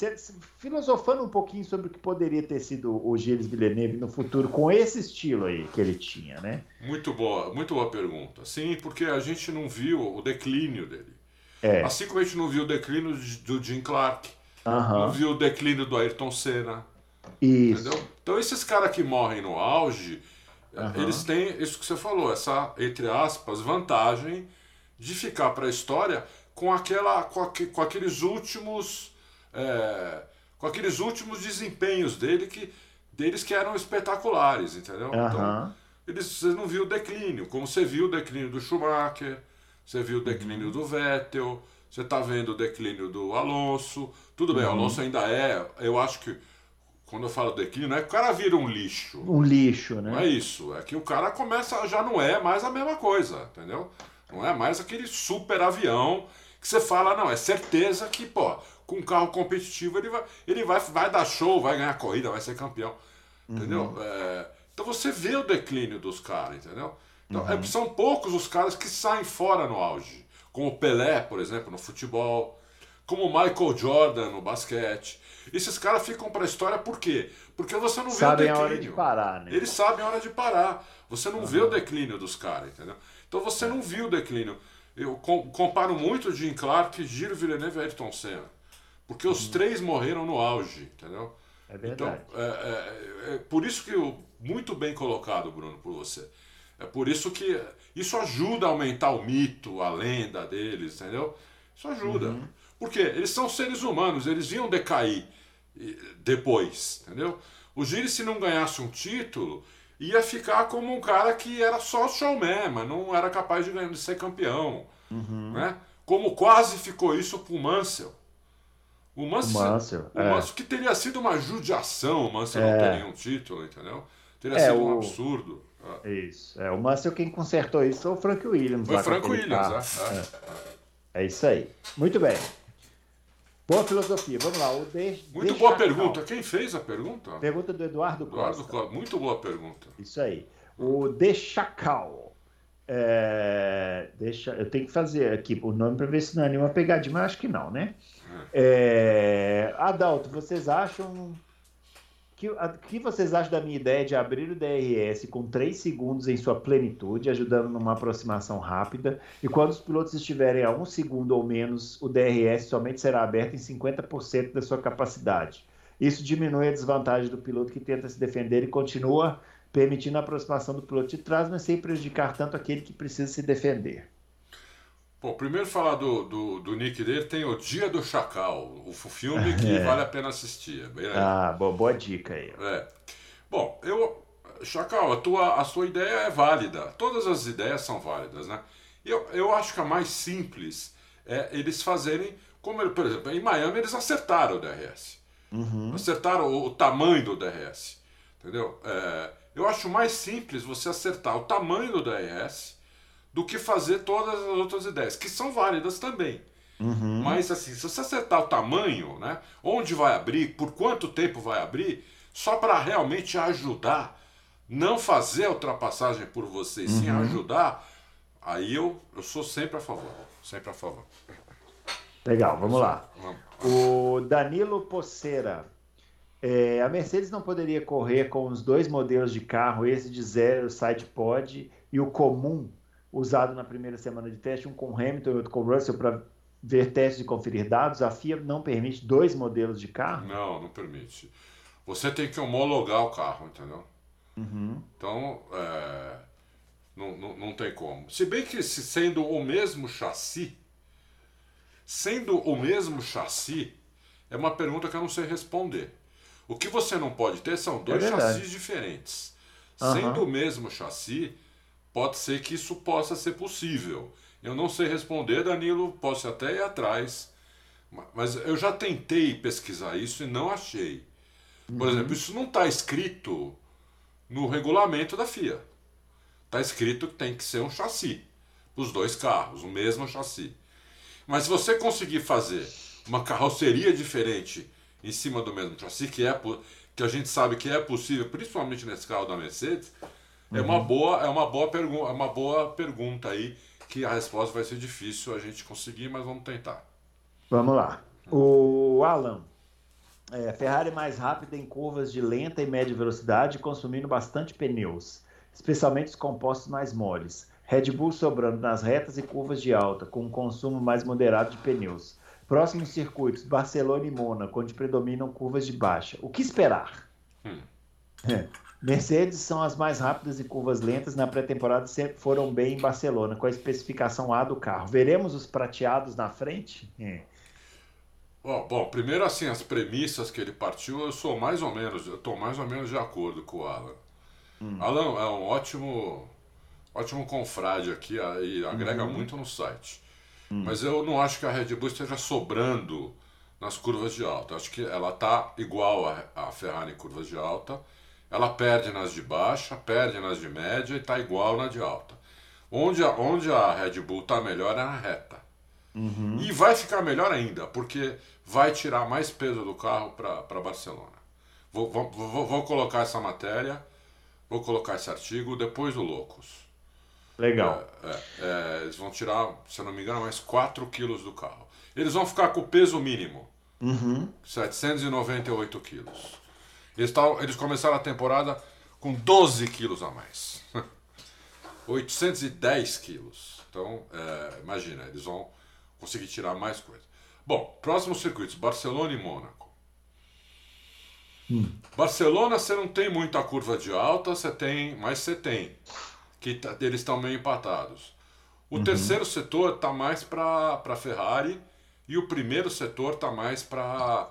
filosofando um pouquinho sobre o que poderia ter sido o Gilles Villeneuve no futuro com esse estilo aí que ele tinha, né? Muito boa, muito boa pergunta. Sim, porque a gente não viu o declínio dele. É. Assim como a gente não viu o declínio do Jim Clark, não viu o declínio do Ayrton Senna. Isso. Entendeu? Então esses caras que morrem no auge Uhum. Eles têm isso que você falou, essa, entre aspas, vantagem de ficar para a história com, aquela, com, aqu, com aqueles últimos. É, com aqueles últimos desempenhos dele que, deles que eram espetaculares, entendeu? Uhum. Então, eles, você não viu o declínio, como você viu o declínio do Schumacher, você viu o declínio uhum. do Vettel, você está vendo o declínio do Alonso. Tudo bem, o Alonso ainda é, eu acho que quando eu falo declínio, não é que o cara vira um lixo. Um lixo, né? Não é isso. É que o cara começa, já não é mais a mesma coisa, entendeu? Não é mais aquele super avião que você fala, não, é certeza que, pô, com um carro competitivo ele vai, ele vai, vai dar show, vai ganhar corrida, vai ser campeão. Entendeu? Uhum. É, então você vê o declínio dos caras, entendeu? Então, uhum. é, são poucos os caras que saem fora no auge. Como o Pelé, por exemplo, no futebol. Como Michael Jordan no basquete. Esses caras ficam para a história por quê? Porque você não sabem vê o declínio. a hora de parar, né? Eles sabem a hora de parar. Você não uhum. vê o declínio dos caras, entendeu? Então você não viu o declínio. Eu comparo muito Jim Clark, Giro Villeneuve e Ayrton Senna. Porque os uhum. três morreram no auge, entendeu? É verdade. Então, é, é, é, por isso que eu, muito bem colocado, Bruno, por você. É por isso que isso ajuda a aumentar o mito, a lenda deles, entendeu? Isso ajuda. Uhum. Porque eles são seres humanos, eles iam decair depois, entendeu? O Giri, se não ganhasse um título, ia ficar como um cara que era só showman, mas não era capaz de, ganhar, de ser campeão. Uhum. Né? Como quase ficou isso pro Mansell. O Mansell, o Mansell, o Mansell é. que teria sido uma judiação o Mansell é. não ter nenhum título, entendeu? Teria é, sido um absurdo. Isso. É, o Mansell quem consertou isso foi o Frank Williams. Foi o Frank Williams, é, é. é isso aí. Muito bem. Boa filosofia. Vamos lá. O de, Muito boa pergunta. Quem fez a pergunta? Pergunta do Eduardo, Eduardo Costa. Costa. Muito boa pergunta. Isso aí. O De Chacal. É, deixa, eu tenho que fazer aqui o nome para ver se não é nenhuma pegadinha, mas acho que não, né? É. É, Adalto, vocês acham que, o que vocês acham da minha ideia de abrir o DRS com 3 segundos em sua plenitude, ajudando numa aproximação rápida, e quando os pilotos estiverem a 1 segundo ou menos, o DRS somente será aberto em 50% da sua capacidade. Isso diminui a desvantagem do piloto que tenta se defender e continua permitindo a aproximação do piloto de trás, mas sem prejudicar tanto aquele que precisa se defender. Bom, primeiro falar do, do, do, nick dele, tem O Dia do Chacal, o filme que é. vale a pena assistir. É ah, boa, boa dica aí. É. Bom, eu. Chacal, a, tua, a sua ideia é válida. Todas as ideias são válidas, né? Eu, eu acho que a mais simples é eles fazerem, como por exemplo, em Miami eles acertaram o DRS. Uhum. Acertaram o, o, tamanho do DRS. Entendeu? É, eu acho mais simples você acertar o tamanho do DRS do que fazer todas as outras ideias, que são válidas também. Uhum. Mas assim, se você acertar o tamanho, né, onde vai abrir, por quanto tempo vai abrir, só para realmente ajudar, não fazer a ultrapassagem por você, uhum. sim ajudar, aí eu, eu sou sempre a favor. Sempre a favor. Legal, vamos lá. O Danilo Poceira. É, a Mercedes não poderia correr com os dois modelos de carro, esse de zero side pod e o comum usado na primeira semana de teste, um com Hamilton e outro com Russell, para ver testes e conferir dados. A FIA não permite dois modelos de carro? Não, não permite. Você tem que homologar o carro, entendeu? Uhum. Então, é, não, não, não tem como. Se bem que se sendo o mesmo chassi, sendo o mesmo chassi, é uma pergunta que eu não sei responder. O que você não pode ter são dois é chassis diferentes. Uhum. Sendo o mesmo chassi, pode ser que isso possa ser possível. Eu não sei responder, Danilo, posso até ir atrás, mas eu já tentei pesquisar isso e não achei. Por uhum. exemplo, isso não está escrito no regulamento da FIA. está escrito que tem que ser um chassi, os dois carros, o mesmo chassi. Mas se você conseguir fazer uma carroceria diferente em cima do mesmo chassi, que, é, que a gente sabe que é possível, principalmente nesse carro da Mercedes. É, uma uhum. boa, é, uma boa é uma boa pergunta aí, que a resposta vai ser difícil a gente conseguir, mas vamos tentar. Vamos lá. O Alan. É, Ferrari mais rápida em curvas de lenta e média velocidade, consumindo bastante pneus, especialmente os compostos mais moles. Red Bull sobrando nas retas e curvas de alta, com um consumo mais moderado de pneus. Próximos circuitos, Barcelona e Mônaco, onde predominam curvas de baixa. O que esperar? Hum. É. Mercedes são as mais rápidas em curvas lentas. Na pré-temporada sempre foram bem em Barcelona, com a especificação A do carro. Veremos os prateados na frente? É. Oh, bom, primeiro assim, as premissas que ele partiu, eu sou mais ou menos, eu estou mais ou menos de acordo com o Alan. Hum. Alan é um ótimo, ótimo confrade aqui e agrega uhum. muito no site. Hum. Mas eu não acho que a Red Bull esteja sobrando nas curvas de alta. Acho que ela está igual a, a Ferrari em curvas de alta. Ela perde nas de baixa, perde nas de média e está igual na de alta. Onde a, onde a Red Bull está melhor é na reta. Uhum. E vai ficar melhor ainda, porque vai tirar mais peso do carro para Barcelona. Vou, vou, vou, vou, colocar essa matéria, vou colocar esse artigo depois do Loucos. Legal. É, é, é, eles vão tirar, se eu não me engano, mais 4 quilos do carro. Eles vão ficar com o peso mínimo. Uhum. 798 quilos. Eles, tavam, eles começaram a temporada com 12 quilos a mais. 810 quilos. Então, é, imagina, eles vão conseguir tirar mais coisa. Bom, próximos circuitos: Barcelona e Mônaco. Hum. Barcelona você não tem muita curva de alta, você tem, mas você tem. Que tá, eles estão meio empatados. O uhum. terceiro setor está mais para Ferrari e o primeiro setor está mais para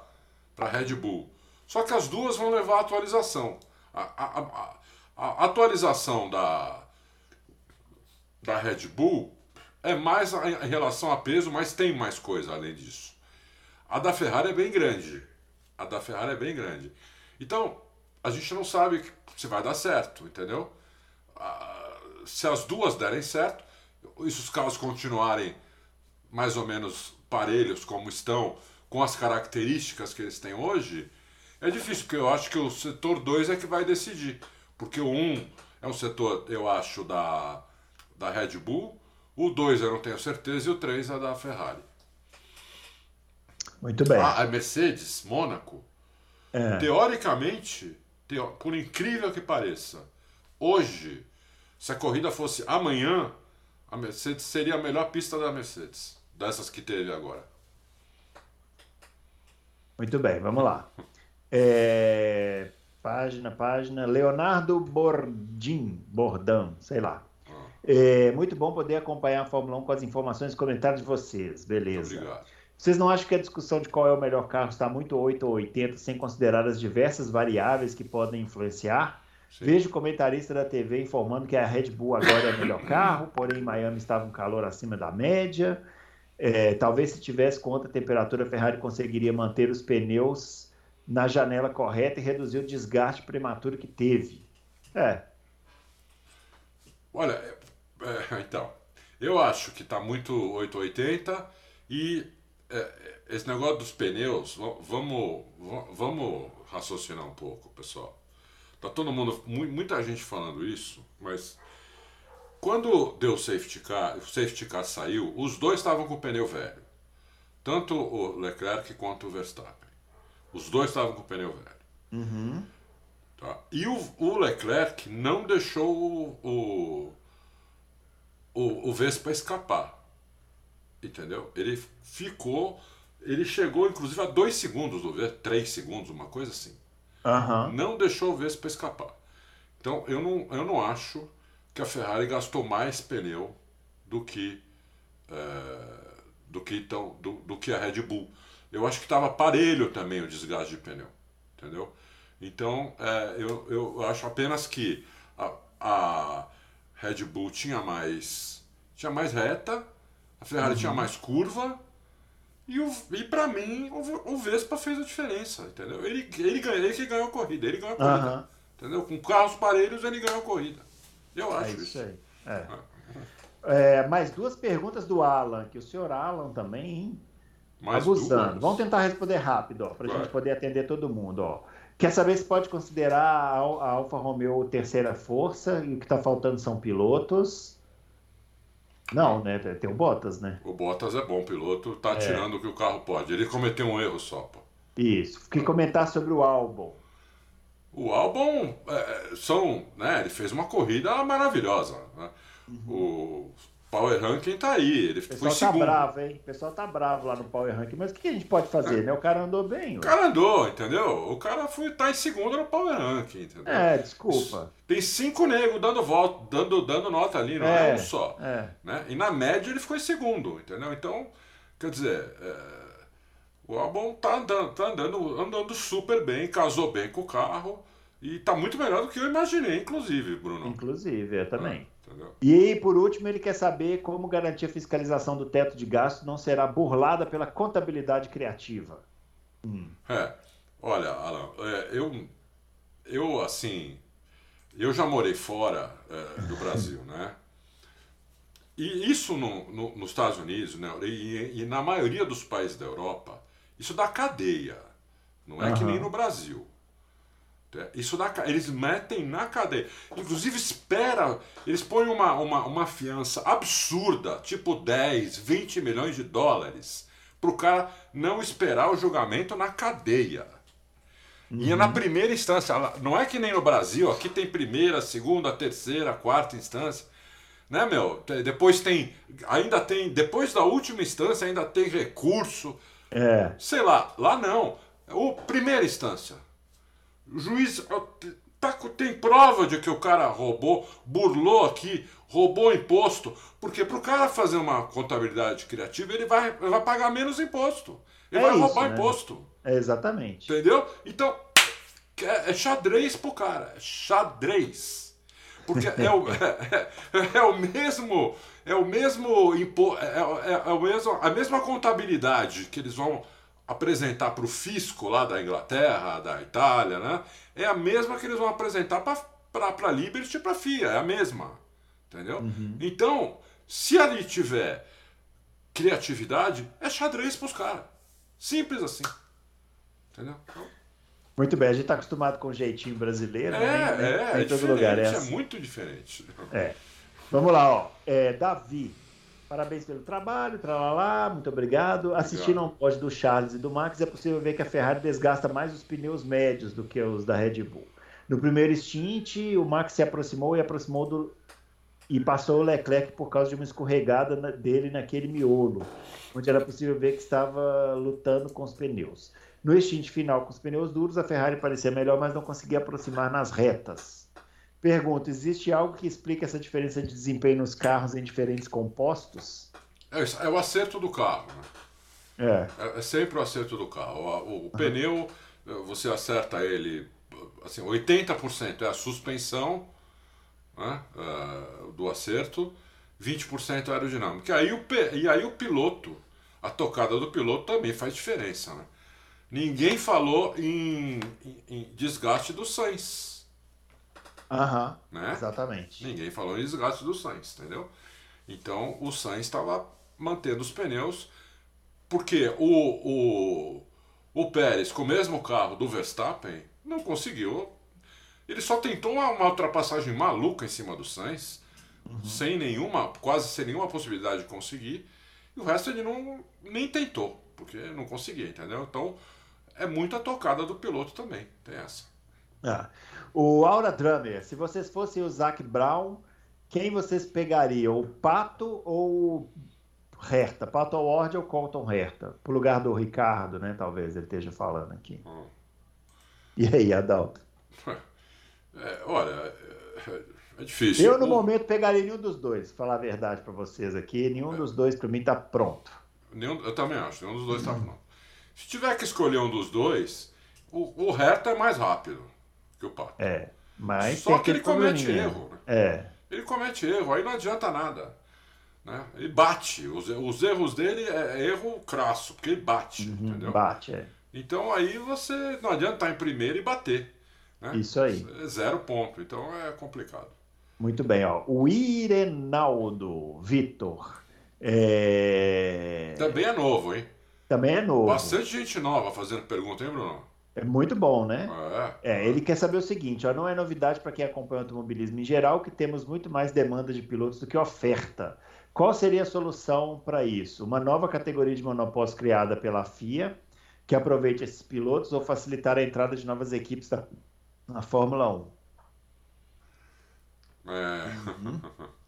Red Bull. Só que as duas vão levar a atualização. A, a, a, a atualização da, da Red Bull é mais em relação a peso, mas tem mais coisa além disso. A da Ferrari é bem grande. A da Ferrari é bem grande. Então, a gente não sabe se vai dar certo, entendeu? Ah, se as duas derem certo, e se os carros continuarem mais ou menos parelhos como estão, com as características que eles têm hoje, é difícil, porque eu acho que o setor 2 é que vai decidir. Porque o 1 um é um setor, eu acho, da, da Red Bull, o 2 eu não tenho certeza e o 3 é da Ferrari. Muito bem. A, a Mercedes, Mônaco, é. teoricamente, teo, por incrível que pareça, hoje, se a corrida fosse amanhã, a Mercedes seria a melhor pista da Mercedes, dessas que teve agora. Muito bem, vamos lá. É, página, página. Leonardo Bordim, Bordão, sei lá. É muito bom poder acompanhar a Fórmula 1 com as informações e comentários de vocês. Beleza. Obrigado. Vocês não acham que a discussão de qual é o melhor carro está muito 8 ou 80, sem considerar as diversas variáveis que podem influenciar? Sim. Vejo comentarista da TV informando que a Red Bull agora é o melhor carro, porém em Miami estava um calor acima da média. É, talvez se tivesse com outra temperatura, a Ferrari conseguiria manter os pneus na janela correta e reduzir o desgaste prematuro que teve. É. Olha, é, então, eu acho que está muito 880 e é, esse negócio dos pneus, vamos, vamos raciocinar um pouco, pessoal. Tá todo mundo, muita gente falando isso, mas quando deu o safety car, o safety car saiu, os dois estavam com o pneu velho. Tanto o Leclerc quanto o Verstappen. Os dois estavam com o pneu velho. Uhum. Tá? E o, o, Leclerc não deixou o, o o, o Vespa escapar. Entendeu? Ele ficou. Ele chegou, inclusive, a dois segundos do Vespa, três segundos, uma coisa assim. Uhum. Não deixou o Vespa escapar. Então, eu não, eu não acho que a Ferrari gastou mais pneu do que. É, do que, então, do, do que a Red Bull. Eu acho que estava parelho também o desgaste de pneu. Entendeu? Então, é, eu, eu acho apenas que a, a Red Bull tinha mais tinha mais reta, a Ferrari uhum. tinha mais curva e, o, e para mim o, o, Vespa fez a diferença, entendeu? Ele, ele, ganhou, ele que ganhou a corrida, ele ganhou a corrida, uhum. entendeu? Com carros parelhos ele ganhou a corrida. Eu acho é isso. isso. Aí. É. É, mais duas perguntas do Alan, que o senhor Alan também, hein? Mais abusando. Duas. Vamos tentar responder rápido, para a gente poder atender todo mundo. Ó. Quer saber se pode considerar a Alfa Romeo terceira força e o que está faltando são pilotos? Não, né? Tem o Bottas, né? O Bottas é bom piloto, tá é. tirando o que o carro pode. Ele cometeu um erro só, pô. Isso. Que comentar sobre o Albon. O Albon é, são, né? Ele fez uma corrida maravilhosa. Né? Uhum. O Power Ranking tá aí. Ele o pessoal foi tá bravo, hein? O pessoal tá bravo lá no Power Ranking. Mas o que a gente pode fazer, é. né? O cara andou bem. O cara andou, entendeu? O cara foi, tá em segundo no Power Ranking, entendeu? É, desculpa. Tem cinco negros dando volta, dando, dando nota ali, não é, é um só. É. Né? E na média ele ficou em segundo, entendeu? Então, quer dizer, é, o Albon tá andando, tá andando, andando super bem, casou bem com o carro. E tá muito melhor do que eu imaginei, inclusive, Bruno. Inclusive, eu também. Entendeu? E por último, ele quer saber como garantir a fiscalização do teto de gasto não será burlada pela contabilidade criativa. Hum. É, olha, Alan, é, eu, eu assim, eu já morei fora é, do Brasil, né? E isso no, no, nos Estados Unidos, né? E, e, na maioria dos países da Europa, isso dá cadeia. Não é uhum. que nem no Brasil. É, isso dá, eles metem na cadeia. Inclusive, espera, eles põem uma, uma, uma fiança absurda, tipo 10, 20 milhões de dólares, para o cara não esperar o julgamento na cadeia. Uhum. E é na uhum. primeira instância. Não é que nem no Brasil, aqui tem primeira, segunda, terceira, quarta instância. Né, meu? Depois tem. Ainda tem. Depois da última instância, ainda tem recurso. É. Sei lá, lá não. O primeira instância. O juiz tá, tem prova de que o cara roubou, burlou aqui, roubou imposto, porque para o cara fazer uma contabilidade criativa, ele vai, vai pagar menos imposto. Ele é vai isso, roubar né? imposto. É exatamente. Entendeu? Então, é, é xadrez pro cara. É xadrez. Porque é o, é, é, é, o mesmo. É o mesmo impo, é, é, é, o mesmo, a mesma contabilidade que eles vão apresentar para o fisco lá da Inglaterra, da Itália, né? É a mesma que eles vão apresentar para a Liberty e para a FIA, é a mesma. Entendeu? Uhum. Então, se ali tiver criatividade, é xadrez para os caras. Simples assim. Entendeu? Então, muito bem, a gente está acostumado com o jeitinho brasileiro, é, né? É, é, em todo lugar. É, é muito diferente. É. Vamos lá, ó. É, Davi. Parabéns pelo trabalho, tralalá, muito obrigado. Assistindo ao pódio do Charles e do Max, é possível ver que a Ferrari desgasta mais os pneus médios do que os da Red Bull. No primeiro stint, o Max se aproximou e aproximou do e passou o Leclerc por causa de uma escorregada dele naquele miolo, onde era possível ver que estava lutando com os pneus. No stint final com os pneus duros, a Ferrari parecia melhor, mas não conseguia aproximar nas retas. Pergunta: existe algo que explica essa diferença de desempenho nos carros em diferentes compostos? É, é o acerto do carro. Né? É. é. é. sempre o acerto do carro. O, o, pneu, você acerta ele, assim, 80% é a suspensão né, uh, do acerto, 20% é aerodinâmica. E aí, o, e aí o piloto, a tocada do piloto também faz diferença. Né? Ninguém falou em, em, em desgaste do Sainz. Aham, né? exatamente. Ninguém falou em desgaste do Sainz, entendeu? Então o Sainz estava mantendo os pneus, porque o, o, o Pérez, com o mesmo carro do Verstappen, não conseguiu. Ele só tentou uma, uma ultrapassagem maluca em cima do Sainz, uhum. sem nenhuma, quase sem nenhuma possibilidade de conseguir. E o resto ele não nem tentou, porque não conseguia, entendeu? Então é muita tocada do piloto também, tem essa. Ah. O Aura Drummer, se vocês fossem o Zac Brown, quem vocês pegariam? O Pato ou Herta? Pato Award ou Colton Herta? Pro lugar do Ricardo, né? Talvez ele esteja falando aqui. Hum. E aí, Adalto? É, olha, é, é difícil. Eu, no o... momento, pegaria nenhum dos dois, falar a verdade para vocês aqui. Nenhum é. dos dois, para mim, tá pronto. Nenhum, eu também acho, nenhum dos dois tá pronto. Se tiver que escolher um dos dois, o, o Herta é mais rápido que o Pato. É, mas Só que ele comete erro. Né? É. Ele comete erro, aí não adianta nada. Né? Ele bate. Os, os erros dele é, é erro crasso, porque ele bate. Uhum, entendeu? Bate, é. Então aí você não adianta estar em primeiro e bater. Né? Isso aí. É zero ponto. Então é complicado. Muito bem, ó. O Irenaldo Vitor. É... Também é novo, hein? Também é novo. Bastante gente nova fazendo pergunta, hein, Bruno? É muito bom, né? É. é ele quer saber o seguinte: ó, não é novidade para quem acompanha o automobilismo em geral que temos muito mais demanda de pilotos do que oferta. Qual seria a solução para isso? Uma nova categoria de monopólio criada pela FIA que aproveite esses pilotos ou facilitar a entrada de novas equipes da, na Fórmula 1? É. Uhum.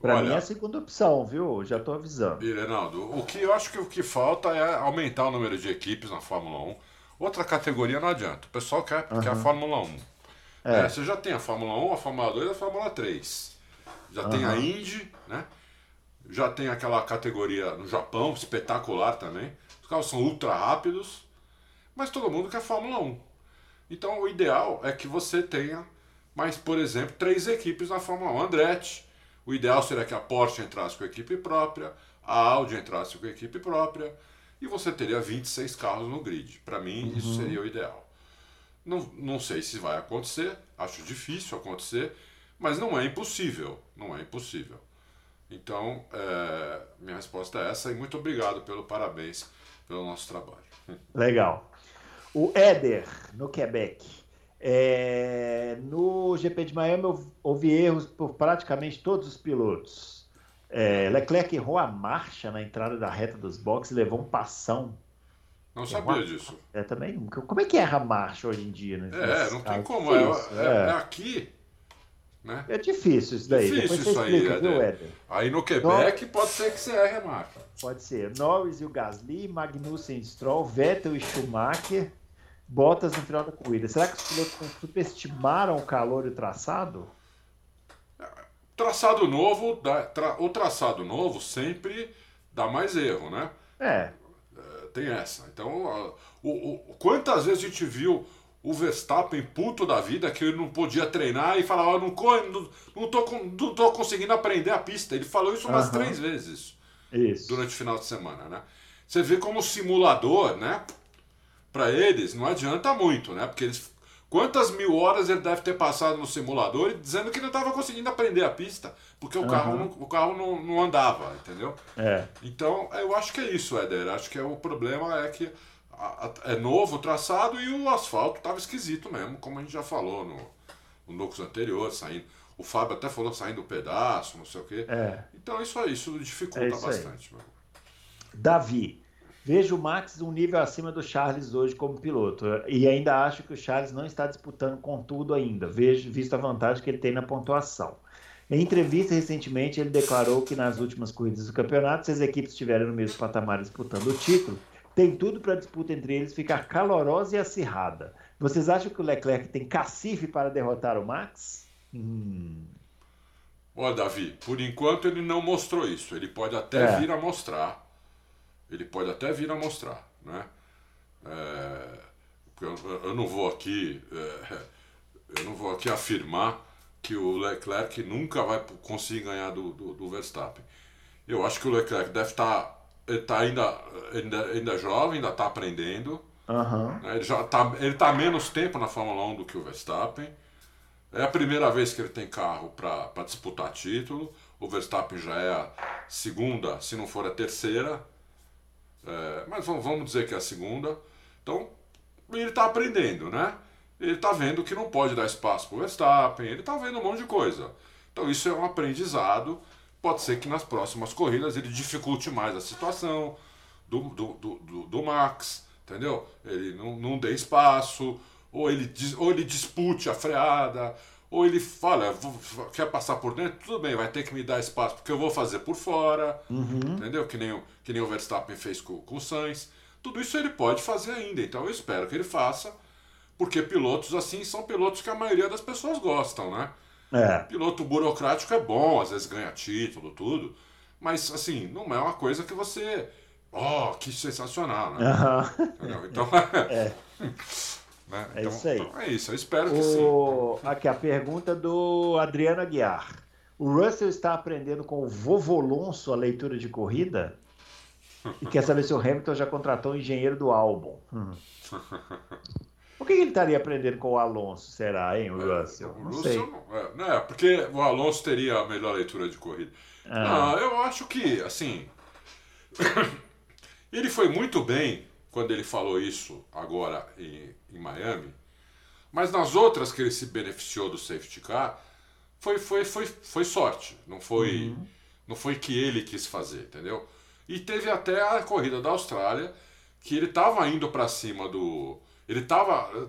Para mim é a segunda opção, viu? Já estou avisando. E, Reinaldo, o que eu acho que o que falta é aumentar o número de equipes na Fórmula 1. Outra categoria não adianta. O pessoal quer, uhum. quer a Fórmula 1. É. É, você já tem a Fórmula 1, a Fórmula 2 e a Fórmula 3. Já uhum. tem a Indy, né? Já tem aquela categoria no Japão, espetacular também. Os carros são ultra rápidos, mas todo mundo quer Fórmula 1. Então o ideal é que você tenha mais, por exemplo, três equipes na Fórmula 1. Andretti, o ideal seria que a Porsche entrasse com a equipe própria, a Audi entrasse com a equipe própria, e você teria 26 carros no grid. Para mim, uhum. isso seria o ideal. Não, não sei se vai acontecer, acho difícil acontecer, mas não é impossível. Não é impossível. Então, é, minha resposta é essa e muito obrigado pelo parabéns pelo nosso trabalho. Legal. O Éder, no Quebec. É, no GP de Miami houve erros por praticamente todos os pilotos. É, Leclerc errou a marcha na entrada da reta dos boxes levou um passão. Não sabia disso. É, também. Como é que erra a marcha hoje em dia? Né? É, não tem como. É, é, é aqui né? É difícil isso daí. Difícil isso explica, aí, viu, Éder? Aí no Quebec no... pode ser que você erre a marca. Pode ser. Norris e o Gasly, Magnussen e Stroll, Vettel e Schumacher, Bottas no final da corrida. Será que os pilotos superestimaram o calor e o traçado? Traçado novo, tra... o traçado novo sempre dá mais erro, né? É. é tem essa. Então, o, o, quantas vezes a gente viu o Verstappen puto da vida que ele não podia treinar e falava, oh, não, não, não, tô, não tô conseguindo aprender a pista. Ele falou isso umas uhum. três vezes isso. durante o final de semana, né? Você vê como simulador, né? Para eles não adianta muito, né? Porque eles quantas mil horas ele deve ter passado no simulador dizendo que não estava conseguindo aprender a pista porque o uhum. carro, não, o carro não, não andava, entendeu? É. Então eu acho que é isso, Éder. Acho que é, o problema é que é novo o traçado e o asfalto estava esquisito mesmo, como a gente já falou no, no Nocos anterior, saindo. O Fábio até falou saindo um pedaço, não sei o quê. É. Então isso aí, isso dificulta é isso bastante. Davi, vejo o Max um nível acima do Charles hoje como piloto. E ainda acho que o Charles não está disputando com tudo ainda, vejo, visto a vantagem que ele tem na pontuação. Em entrevista recentemente, ele declarou que nas últimas corridas do campeonato, se as equipes estiverem no mesmo patamar disputando o título, tem tudo para a disputa entre eles ficar calorosa e acirrada. Vocês acham que o Leclerc tem cacife para derrotar o Max? Hum. Olha, Davi, por enquanto ele não mostrou isso. Ele pode até é. vir a mostrar. Ele pode até vir a mostrar, né? É, eu, eu, não vou aqui, é, eu não vou aqui afirmar que o Leclerc nunca vai conseguir ganhar do, do, do Verstappen. Eu acho que o Leclerc deve estar ele tá ainda, ainda, ainda jovem, ainda está aprendendo. Uhum. Ele já tá, ele tá menos tempo na Fórmula 1 do que o Verstappen. É a primeira vez que ele tem carro para disputar título. O Verstappen já é a segunda, se não for a terceira. É, mas vamos dizer que é a segunda. Então, ele está aprendendo, né? Ele está vendo que não pode dar espaço para o Verstappen, ele está vendo um monte de coisa. Então, isso é um aprendizado pode ser que nas próximas corridas ele dificulte mais a situação do, do, do, do Max, entendeu? Ele não, não dê espaço, ou ele, ou ele dispute a freada, ou ele fala, quer passar por dentro, tudo bem, vai ter que me dar espaço, porque eu vou fazer por fora, uhum. entendeu? Que nem, o, que nem o Verstappen fez com, com o Sainz. Tudo isso ele pode fazer ainda, então eu espero que ele faça, porque pilotos assim são pilotos que a maioria das pessoas gostam, né? É. Piloto burocrático é bom, às vezes ganha título, tudo. Mas, assim, não é uma coisa que você. Oh, que sensacional, né? Uhum. Então. é. né? é então, isso aí. Então é isso, eu espero que o... sim. Aqui a pergunta do Adriano Aguiar. O Russell está aprendendo com o vovô Alonso a leitura de corrida? E quer saber se o Hamilton já contratou o engenheiro do álbum. Hum. Por que ele estaria aprendendo com o Alonso, será, hein, o é, Russell? O não Russell, sei. É, não, é, porque o Alonso teria a melhor leitura de corrida. Ah. Não, eu acho que, assim. ele foi muito bem quando ele falou isso agora em, em Miami, mas nas outras que ele se beneficiou do safety car, foi, foi, foi, foi sorte. Não foi, uhum. não foi que ele quis fazer, entendeu? E teve até a corrida da Austrália, que ele estava indo para cima do. Ele estava eh,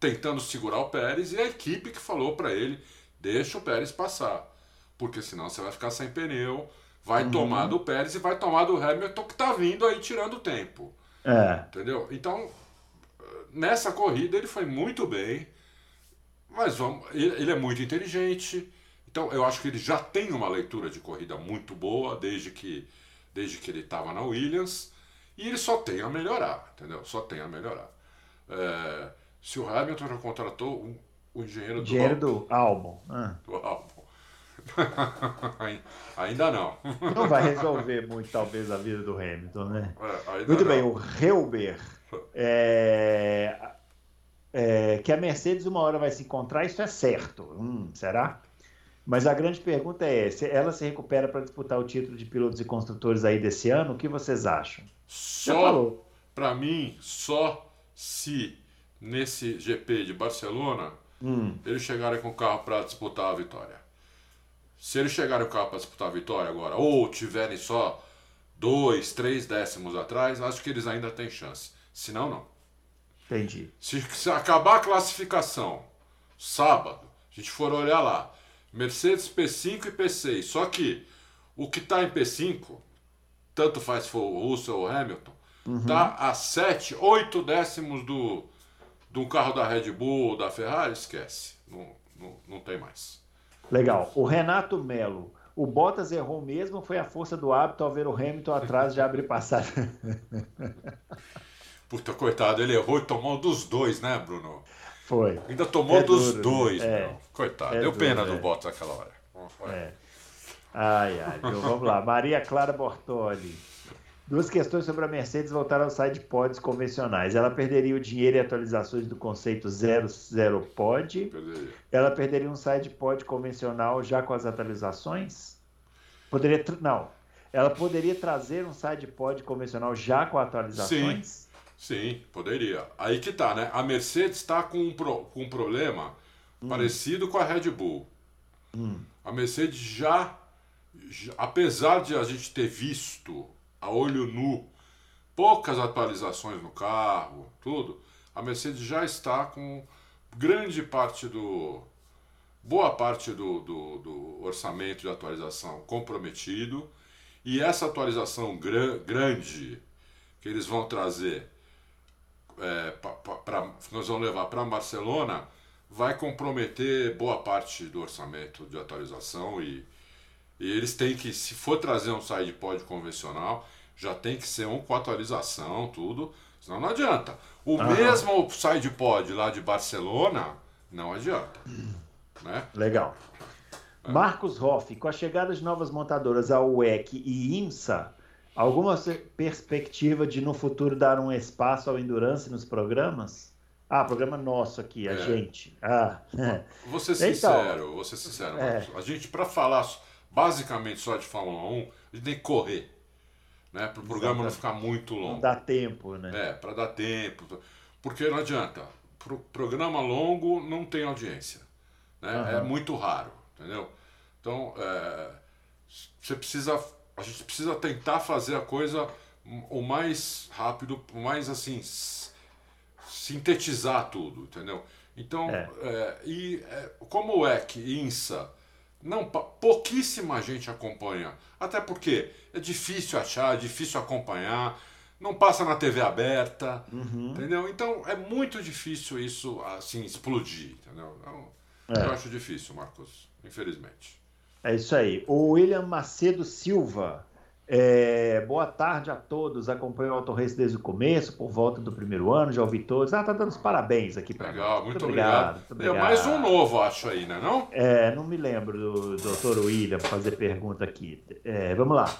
tentando segurar o Pérez e a equipe que falou para ele: deixa o Pérez passar, porque senão você vai ficar sem pneu, vai uhum. tomar do Pérez e vai tomar do Hamilton que está vindo aí tirando tempo. É. Entendeu? Então, nessa corrida ele foi muito bem, mas vamos, ele é muito inteligente. Então, eu acho que ele já tem uma leitura de corrida muito boa desde que desde que ele estava na Williams, e ele só tem a melhorar, entendeu? Só tem a melhorar. É, se o Hamilton já contratou um, o engenheiro, engenheiro do, do álbum. Ah. Do álbum. Ainda não. Não vai resolver muito, talvez, a vida do Hamilton, né? É, muito não. bem, o Helber. É, é, que a Mercedes uma hora vai se encontrar, isso é certo. Hum, será? Mas a grande pergunta é: se ela se recupera para disputar o título de pilotos e construtores aí desse ano, o que vocês acham? Só, para mim, só se nesse GP de Barcelona hum. eles chegarem com o carro para disputar a vitória. Se eles chegarem o carro para disputar a vitória agora, ou tiverem só dois, três décimos atrás, acho que eles ainda têm chance. Se não, não. Entendi. Se, se acabar a classificação sábado, a gente for olhar lá, Mercedes P5 e P6. Só que o que está em P5, tanto faz se for o Russell ou Hamilton, uhum. tá a 7, 8 décimos do, do carro da Red Bull ou da Ferrari, esquece. Não, não, não tem mais. Legal. O Renato Melo. O Bottas errou mesmo, foi a força do hábito ao ver o Hamilton atrás de abrir passagem. Puta, coitado, ele errou e tomou dos dois, né, Bruno? Foi. Ainda tomou é dos duro, dois, né? é. Coitado. É Deu duro, pena é. do Bottas naquela hora. É. Ai, ai. Então, vamos lá. Maria Clara Bortoli. Duas questões sobre a Mercedes voltaram ao side pods convencionais. Ela perderia o dinheiro e atualizações do conceito 00 pod. Perderia. Ela perderia um side pod convencional já com as atualizações? Poderia. Não. Ela poderia trazer um side pod convencional já com atualizações? Sim. Sim, poderia. Aí que tá, né? A Mercedes está com, um pro, com um problema hum. parecido com a Red Bull. Hum. A Mercedes já, já, apesar de a gente ter visto a olho nu poucas atualizações no carro, tudo, a Mercedes já está com grande parte do. boa parte do, do, do orçamento de atualização comprometido. E essa atualização gra grande que eles vão trazer é, pra, pra, nós vamos levar para Barcelona vai comprometer boa parte do orçamento de atualização e, e eles têm que, se for trazer um side pod convencional, já tem que ser um com atualização, tudo, senão não adianta. O mesmo side pod lá de Barcelona, não adianta. Né? Legal. É. Marcos Hoff, com a chegada de novas montadoras, a UEC e IMSA, Alguma perspectiva de no futuro dar um espaço ao Endurance nos programas? Ah, programa nosso aqui, a é. gente. Ah. Vou ser então, sincero, então, vou ser sincero, é. A gente, para falar basicamente só de Fórmula 1, a gente tem que correr. Né, para o programa não ficar muito longo. Não dá tempo, né? É, para dar tempo. Porque não adianta. Pro programa longo não tem audiência. Né? Uhum. É muito raro, entendeu? Então, é, você precisa a gente precisa tentar fazer a coisa o mais rápido, o mais assim, sintetizar tudo, entendeu? Então, é. É, e é, como o EC e INSA, não, pouquíssima gente acompanha. Até porque é difícil achar, é difícil acompanhar, não passa na TV aberta, uhum. entendeu? Então é muito difícil isso assim explodir, entendeu? Então, é. Eu acho difícil, Marcos, infelizmente. É isso aí. O William Macedo Silva. É, boa tarde a todos. Acompanho o Auto Race desde o começo, por volta do primeiro ano, já ouvi todos. Ah, tá dando os parabéns aqui para Legal, muito, muito obrigado. Muito obrigado. Tem mais um novo, acho aí, né? Não? É, não me lembro do doutor William fazer pergunta aqui. É, vamos lá.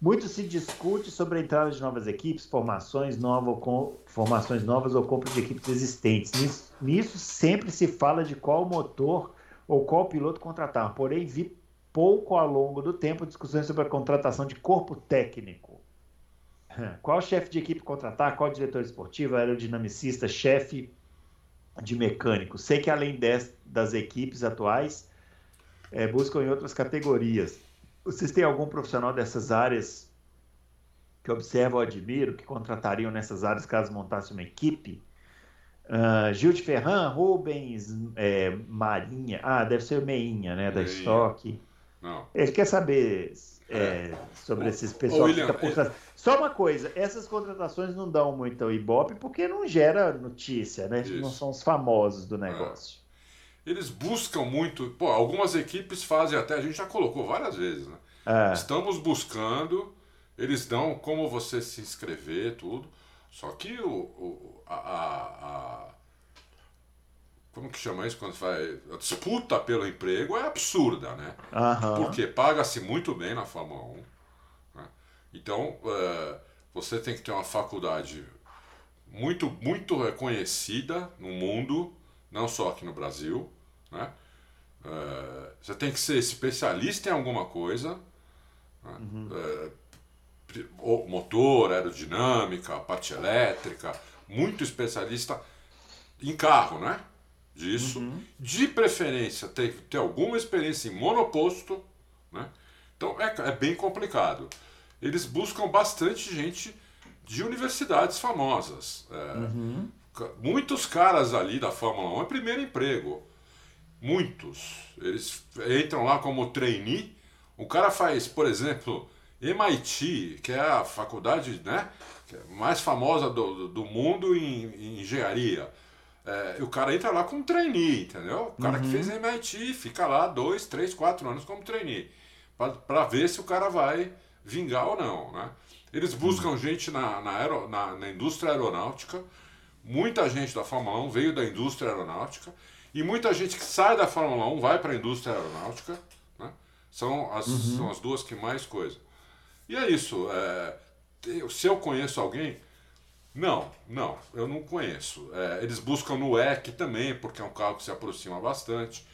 Muito se discute sobre a entrada de novas equipes, formações, nova, com, formações novas ou compra de equipes existentes. Nisso, nisso, sempre se fala de qual motor ou qual piloto contratar, porém vi pouco ao longo do tempo discussões sobre a contratação de corpo técnico. Qual chefe de equipe contratar, qual diretor esportivo, aerodinamicista, chefe de mecânico. Sei que além des, das equipes atuais, é, buscam em outras categorias. Vocês têm algum profissional dessas áreas que observam ou admiro, que contratariam nessas áreas caso montasse uma equipe? Uh, Gil de Ferran, Rubens, é, Marinha. Ah, deve ser o Meinha, né? Da Meinha. Stock. Não. Ele quer saber é, é. sobre esses pessoal William, que por Só uma coisa, essas contratações não dão muito ibope porque não gera notícia, né? Isso. Não são os famosos do negócio. É. Eles buscam muito. Pô, algumas equipes fazem até, a gente já colocou várias vezes, né? É. Estamos buscando, eles dão como você se inscrever, tudo. Só que o, o a, a, como que chama isso quando vai a disputa pelo emprego é absurda, né? Uhum. Porque paga-se muito bem na Fórmula 1. Né? Então uh, você tem que ter uma faculdade muito muito reconhecida no mundo, não só aqui no Brasil, né? Uh, você tem que ser especialista em alguma coisa, né? uhum. uh, motor, aerodinâmica, parte elétrica, muito especialista em carro, né? Disso. Uhum. De preferência, ter, ter alguma experiência em monoposto. Né? Então é, é bem complicado. Eles buscam bastante gente de universidades famosas. É, uhum. Muitos caras ali da Fórmula 1 é primeiro emprego. Muitos. Eles entram lá como trainee. O cara faz, por exemplo, MIT, que é a faculdade né, é mais famosa do, do mundo em, em engenharia. É, o cara entra lá como trainee, entendeu? O cara uhum. que fez MIT fica lá dois, três, quatro anos como trainee. para ver se o cara vai vingar ou não, né? Eles buscam uhum. gente na, na, aero, na, na, indústria aeronáutica. Muita gente da Fórmula 1 veio da indústria aeronáutica. E muita gente que sai da Fórmula 1 vai para a indústria aeronáutica. Né? São, as, uhum. são as duas que mais coisa. E é isso. É, se eu conheço alguém, não, não, eu não conheço. É, eles buscam no EC também, porque é um carro que se aproxima bastante.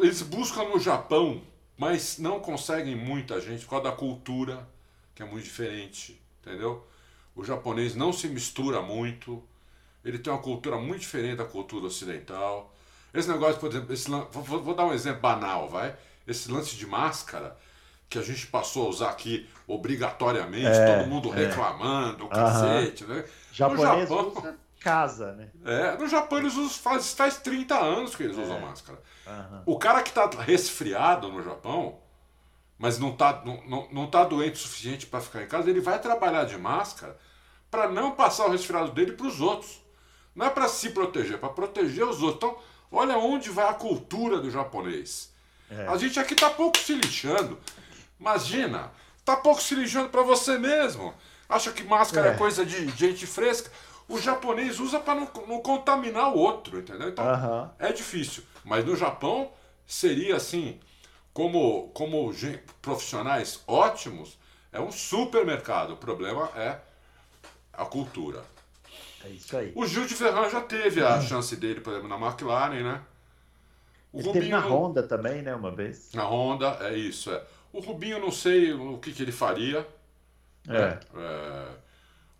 Eles buscam no Japão, mas não conseguem muita gente por causa da cultura, que é muito diferente, entendeu? O japonês não se mistura muito, ele tem uma cultura muito diferente da cultura ocidental. Esse negócio, por exemplo, esse, vou, vou dar um exemplo banal, vai? Esse lance de máscara que a gente passou a usar aqui obrigatoriamente, é, todo mundo é. reclamando, o cacete, né? Japonês no Japão, casa, né? É, no Japão eles usam, faz, faz 30 anos que eles é. usam máscara. O cara que tá resfriado no Japão, mas não tá, não, não, não tá doente o suficiente para ficar em casa, ele vai trabalhar de máscara para não passar o resfriado dele para os outros. Não é para se proteger, é para proteger os outros. Então, olha onde vai a cultura do japonês. É. A gente aqui tá pouco se lixando. Imagina, tá pouco se lixando para você mesmo. Acha que máscara é. é, coisa de gente fresca? O japonês usa para não, não, contaminar o outro, entendeu? Então é difícil. Mas no Japão seria assim, como, como profissionais ótimos, é um supermercado. O problema é a cultura. É isso aí. O Gil de Ferran já teve a chance dele, por exemplo, na McLaren, né? O Ele Rubinho, teve na Honda também, né, uma vez. Na Honda, é isso, é. O Rubinho, não sei o que, que ele faria. É. é.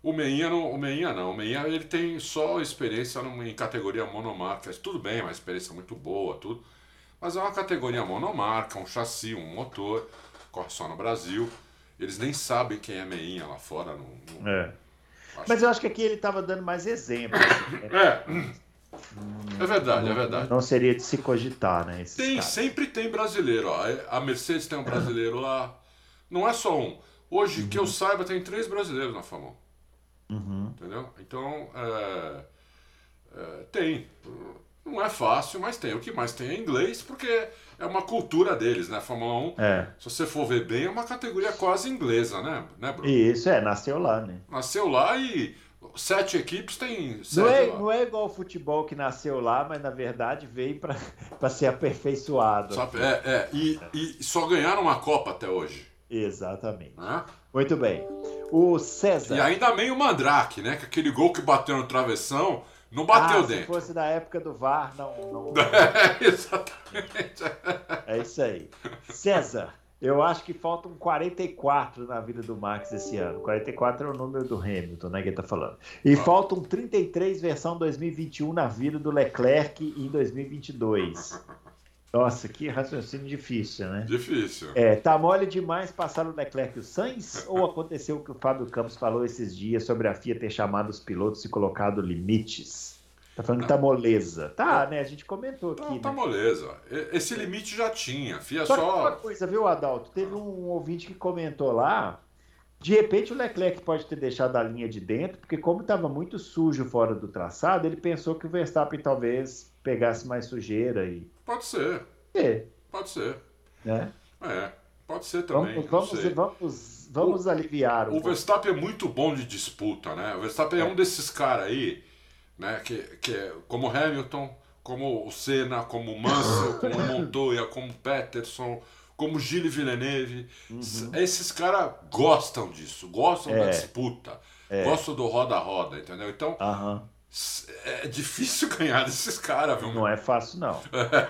O Meinha não, o Meinha não. O Meinha ele tem só experiência em categoria monomarca. Tudo bem, uma experiência muito boa, tudo. Mas é uma categoria monomarca, um chassi, um motor, corre só no Brasil. Eles nem sabem quem é Meinha lá fora. No, no... É. Mas eu acho que aqui ele estava dando mais exemplos. Né? É. É verdade, não, é verdade. Não seria de se cogitar, né? Tem, casos. sempre tem brasileiro. Ó. A Mercedes tem um brasileiro lá. Não é só um. Hoje, uhum. que eu uhum. saiba, tem três brasileiros na Fórmula 1. Uhum. Entendeu? Então, é, é, tem. Não é fácil, mas tem. O que mais tem é inglês, porque é uma cultura deles, né? Fórmula 1, é. se você for ver bem, é uma categoria quase inglesa, né, né Bruno? Isso, é, nasceu lá, né? Nasceu lá e sete equipes tem não é, lá. não é igual o futebol que nasceu lá, mas na verdade veio para ser aperfeiçoado. Só, é, é, e, e só ganharam uma Copa até hoje. Exatamente. Né? Muito bem. O César. E ainda meio mandrake, né? Que aquele gol que bateu no travessão não bateu ah, dentro. Se fosse da época do VAR, não. não... É, exatamente. É isso aí. César, eu acho que faltam 44 na vida do Max esse ano. 44 é o número do Hamilton, né? Que ele tá falando. E faltam 33 versão 2021 na vida do Leclerc em 2022. Nossa, que raciocínio difícil, né? Difícil. É, tá mole demais passar o Leclerc e o Sainz? ou aconteceu o que o Fábio Campos falou esses dias sobre a FIA ter chamado os pilotos e colocado limites? Tá falando que tá moleza. Tá, né? A gente comentou aqui. Não, tá né? moleza. Esse limite já tinha. FIA só. só... uma coisa, viu, Adalto? Teve um ouvinte que comentou lá. De repente o Leclerc pode ter deixado a linha de dentro, porque como estava muito sujo fora do traçado, ele pensou que o Verstappen talvez pegasse mais sujeira e Pode ser. É. Pode ser. É. É. Pode ser também. Vamos, vamos, vamos, vamos o, aliviar. Um o Verstappen é muito bom de disputa, né? O Verstappen é, é um desses caras aí, né? Que, que é como Hamilton, como o Senna, como o Mansell, como o Montoya, como o Peterson, como Gilles Villeneuve. Uhum. Esses caras gostam disso, gostam é. da disputa, é. gostam do roda-roda, entendeu? Então. Uhum é difícil ganhar desses caras, viu? Não é fácil, não. É.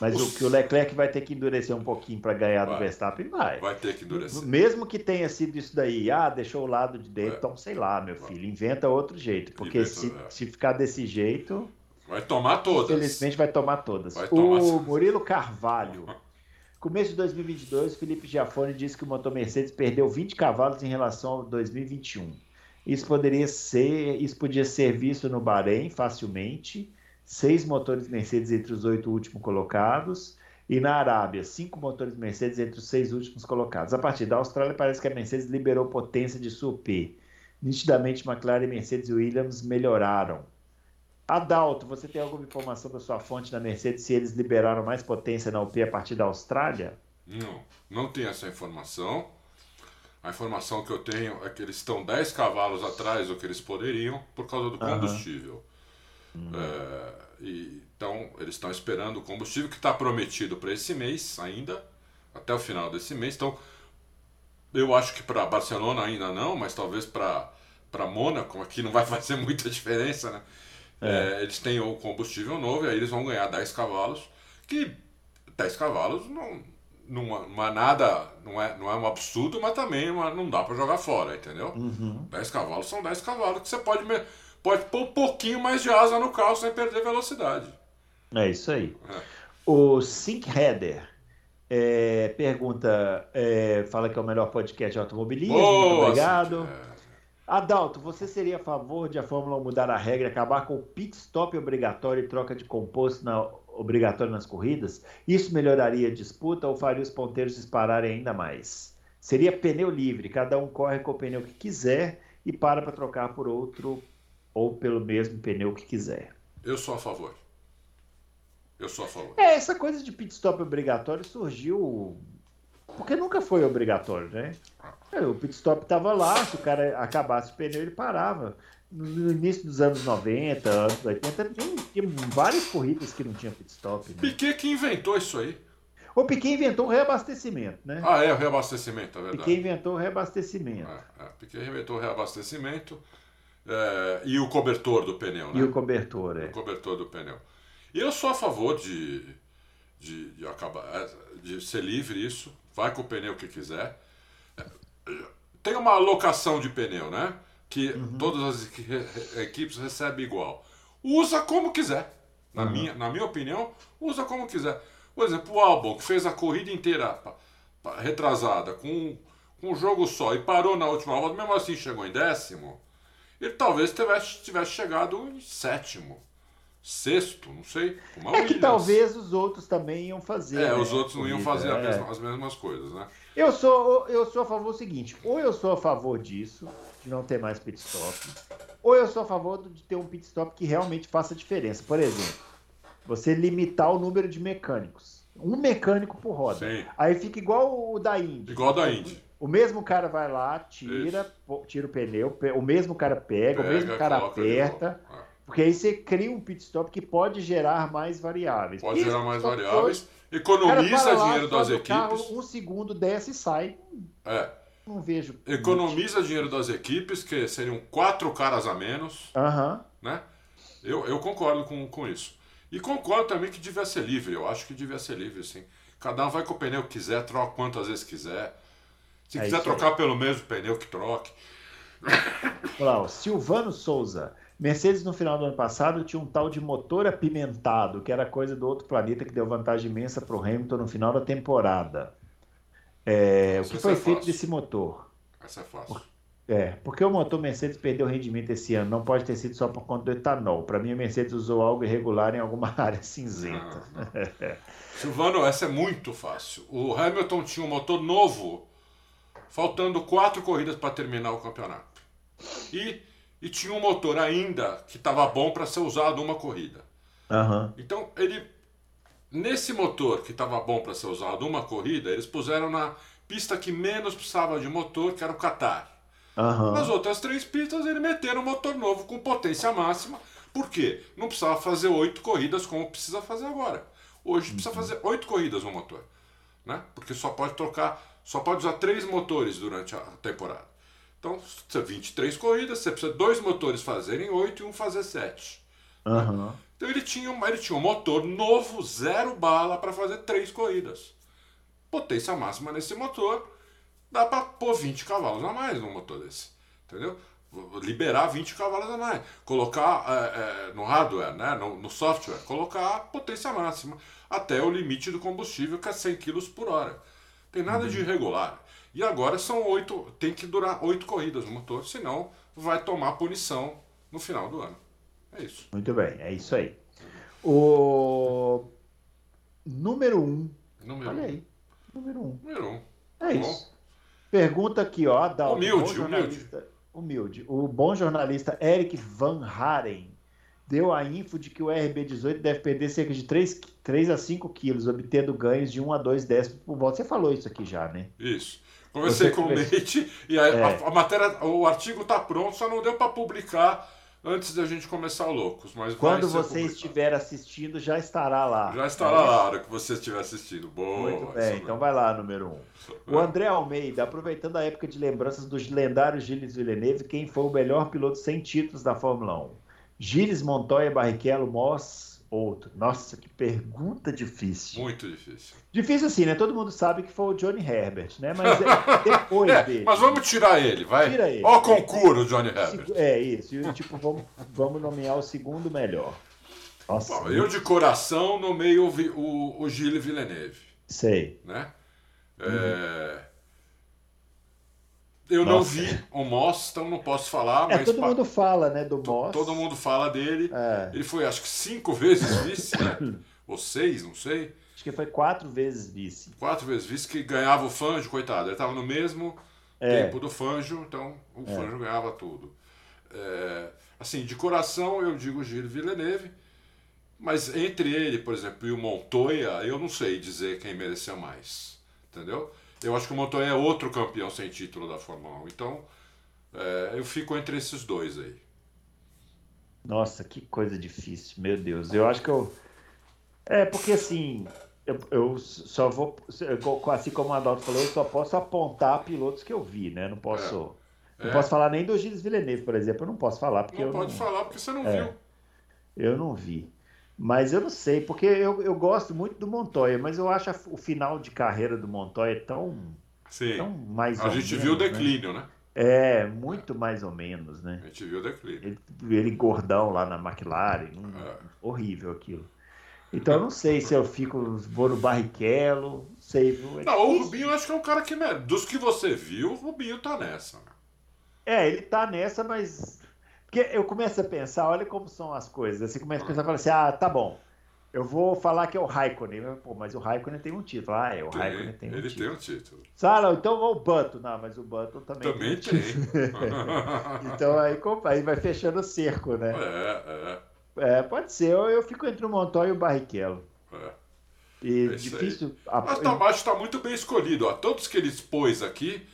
Mas o... o que o Leclerc vai ter que endurecer um pouquinho para ganhar vai. do Verstappen, vai. Vai ter que endurecer. Mesmo que tenha sido isso daí, ah, deixou o lado de dentro, é. então sei lá, meu filho, inventa outro jeito. Porque inventa, se, é. se ficar desse jeito. Vai tomar todas. Infelizmente vai tomar todas. Vai tomar o Murilo Carvalho. Começo de 2022, Felipe Giafone disse que o motor Mercedes perdeu 20 cavalos em relação ao 2021. Isso poderia ser, isso podia ser visto no Bahrein facilmente. Seis motores Mercedes entre os oito últimos colocados. E na Arábia, cinco motores Mercedes entre os seis últimos colocados. A partir da Austrália, parece que a Mercedes liberou potência de sua UP. Nitidamente, McLaren, Mercedes e Williams melhoraram. Adalto, você tem alguma informação da sua fonte na Mercedes se eles liberaram mais potência na UP a partir da Austrália? Não, não tenho essa informação. A informação que eu tenho é que eles estão 10 cavalos atrás do que eles poderiam por causa do combustível. Uhum. É, e, então, eles estão esperando o combustível que está prometido para esse mês ainda, até o final desse mês. Então, eu acho que para Barcelona ainda não, mas talvez para Mônaco, aqui não vai fazer muita diferença, né? É. É, eles têm o combustível novo e aí eles vão ganhar 10 cavalos, que 10 cavalos não, não, não é nada, não é, não é um absurdo, mas também não dá para jogar fora, entendeu? Uhum. 10 cavalos são 10 cavalos que você pode, pode pôr um pouquinho mais de asa no carro sem perder velocidade. É isso aí. É. O Sync Header é, pergunta, é, fala que é o melhor podcast de automobilismo. Boa, muito obrigado. Adalto, você seria a favor de a Fórmula 1 mudar a regra, acabar com o pit stop obrigatório e troca de composto na obrigatório nas corridas, isso melhoraria a disputa ou faria os ponteiros dispararem ainda mais? Seria pneu livre, cada um corre com o pneu que quiser e para para trocar por outro ou pelo mesmo pneu que quiser. Eu sou a favor. Eu sou a favor. É, essa coisa de pit stop obrigatório surgiu porque nunca foi obrigatório, né? Ah. É, o pit stop estava lá, se o cara acabasse o pneu, ele parava no início dos anos 90, anos 80, tinha, tinha várias corridas que não tinha pit stop. Né? Piquet que inventou isso aí. O Piquet inventou o reabastecimento, né? Ah, é, o reabastecimento, é verdade. Piquet inventou o reabastecimento. É, é. Piquet inventou o reabastecimento é, e o cobertor do pneu, né? E o cobertor, é. O cobertor do pneu. E eu sou a favor de, de, de acabar, é, de ser livre isso, vai com o pneu que quiser. É, tem uma alocação de pneu, né? Que uhum. todas as equipes recebem igual. Usa como quiser. Na, uhum. minha, na minha opinião, usa como quiser. Por exemplo, o Albon, que fez a corrida inteira retrasada com, com um jogo só e parou na última volta, mesmo assim chegou em décimo, ele talvez tivesse, tivesse chegado em sétimo. Sexto, não sei. é que talvez os outros também iam fazer. É, né? os outros não iam fazer é. mesma, as mesmas coisas, né? Eu sou, eu sou a favor do seguinte: ou eu sou a favor disso, de não ter mais pit stop, ou eu sou a favor de ter um pit stop que realmente faça diferença. Por exemplo, você limitar o número de mecânicos. Um mecânico por roda. Sim. Aí fica igual o da Indy. Igual da Indy. O mesmo cara vai lá, tira, tira o pneu, o mesmo cara pega, pega o mesmo cara aperta. Porque aí você cria um pit stop que pode gerar mais variáveis. Pode gerar mais variáveis Economiza dinheiro das equipes. Carro, um segundo desce e sai. É. Não vejo. Economiza muito. dinheiro das equipes, que seriam quatro caras a menos. Uhum. Né? Eu, eu concordo com, com isso. E concordo também que devia ser livre. Eu acho que devia ser livre, sim. Cada um vai com o pneu que quiser, troca quantas vezes quiser. Se é quiser trocar aí. pelo mesmo pneu, que troque. Olha lá, Silvano Souza. Mercedes no final do ano passado tinha um tal de motor apimentado, que era coisa do outro planeta que deu vantagem imensa para o Hamilton no final da temporada. É, o que foi é feito desse motor? Essa é fácil. É, porque o motor Mercedes perdeu rendimento esse ano. Não pode ter sido só por conta do etanol. Para mim, a Mercedes usou algo irregular em alguma área cinzenta. Não, não. Silvano, essa é muito fácil. O Hamilton tinha um motor novo, faltando quatro corridas para terminar o campeonato. E, e tinha um motor ainda que estava bom para ser usado uma corrida. Uhum. Então, ele nesse motor que estava bom para ser usado uma corrida, eles puseram na pista que menos precisava de motor, que era o Qatar. Uhum. Nas outras três pistas, eles meteram um motor novo com potência máxima. Por quê? Não precisava fazer oito corridas como precisa fazer agora. Hoje uhum. precisa fazer oito corridas no motor. Né? Porque só pode trocar, só pode usar três motores durante a temporada. Então, você 23 corridas, você precisa dois motores fazerem oito e um fazer sete. Uhum. Então ele tinha, ele tinha um motor novo, zero bala, para fazer três corridas. Potência máxima nesse motor, dá para pôr 20 cavalos a mais no motor desse. Entendeu? Liberar 20 cavalos a mais. Colocar é, é, no hardware, né, no, no, software, colocar potência máxima até o limite do combustível, que é 100 kg por hora. Tem nada uhum. de irregular. E agora são oito, tem que durar oito corridas no motor, senão vai tomar punição no final do ano. É isso. Muito bem, é isso aí. O número um. Número Olha aí. Número um. Número um. É isso. Pergunta aqui, ó. Da, humilde, humilde. Humilde. O bom jornalista Eric Van Haren deu a info de que o RB18 deve perder cerca de 3, 3 a 5 quilos, obtendo ganhos de 1 a 2 décimos por volta. Você falou isso aqui já, né? Isso. Conversei Você com o Leite e a, é. a, a, matéria, o artigo está pronto, só não deu para publicar antes da gente começar o Loucos. Mas Quando você publicado. estiver assistindo, já estará lá. Já estará é lá a hora que você estiver assistindo. Boa. Muito bem, então vai lá, número um. O André Almeida, aproveitando a época de lembranças dos lendários Gilles Villeneuve, quem foi o melhor piloto sem títulos da Fórmula 1? Gilles Montoya, Barrichello, Moss, outro. Nossa, que pergunta difícil. Muito difícil. Difícil assim, né? Todo mundo sabe que foi o Johnny Herbert, né? Mas é depois é, dele. Mas vamos tirar ele, vai. Tira ele. Ó, concurso, Johnny Herbert. É isso. E, tipo, vamos, vamos nomear o segundo melhor. Nossa. Bom, eu de coração nomeio o, o, o Gilles Villeneuve. Sei. Né? É... Eu Nossa. não vi o Moss, então não posso falar. É, mas todo mundo fala, né, do Moss. Todo mundo fala dele. É. Ele foi, acho que, cinco vezes vice, né? Ou seis, não sei. Acho que foi quatro vezes vice. Quatro vezes vice, que ganhava o Fanjo, coitado. Ele estava no mesmo é. tempo do Fanjo, então o é. Fanjo ganhava tudo. É, assim, de coração eu digo Gilles Villeneuve, mas entre ele, por exemplo, e o Montoya, eu não sei dizer quem merecia mais. Entendeu? Eu acho que o Montoya é outro campeão sem título da Fórmula 1. Então, é, eu fico entre esses dois aí. Nossa, que coisa difícil, meu Deus. Eu acho que eu. É, porque assim, eu, eu só vou. Assim como o Adalto falou, eu só posso apontar pilotos que eu vi, né? Não posso. É. Não é. posso falar nem do Gilles Villeneuve, por exemplo. Eu não posso falar porque. Não eu pode não... falar porque você não é. viu. Eu não vi. Mas eu não sei, porque eu, eu gosto muito do Montoya, mas eu acho o final de carreira do Montoya tão, Sim. tão mais A gente menos, viu o né? declínio, né? né? É, muito mais ou menos, né? A gente viu o declínio. Ele, ele gordão lá na McLaren, um, é. horrível aquilo. Então eu não sei se eu fico, vou no Barrichello, não sei. É não, o Rubinho acho que é um cara que, dos que você viu, o Rubinho tá nessa. Né? É, ele tá nessa, mas porque eu começo a pensar, olha como são as coisas. Você começa a pensar e fala assim: ah, tá bom. Eu vou falar que é o Raikkonen. Pô, mas o Raikkonen tem um título. Ah, é, o tem, Raikkonen tem um ele título. Ele tem um título. Sala, então o Button. Não, mas o Button também, também tem. Tem. então aí, aí vai fechando o cerco, né? É, é. É, pode ser. Eu, eu fico entre o Montoya e o Barrichello. É. E é difícil. A... Mas tá, está muito bem escolhido. Ó. Todos que ele expôs aqui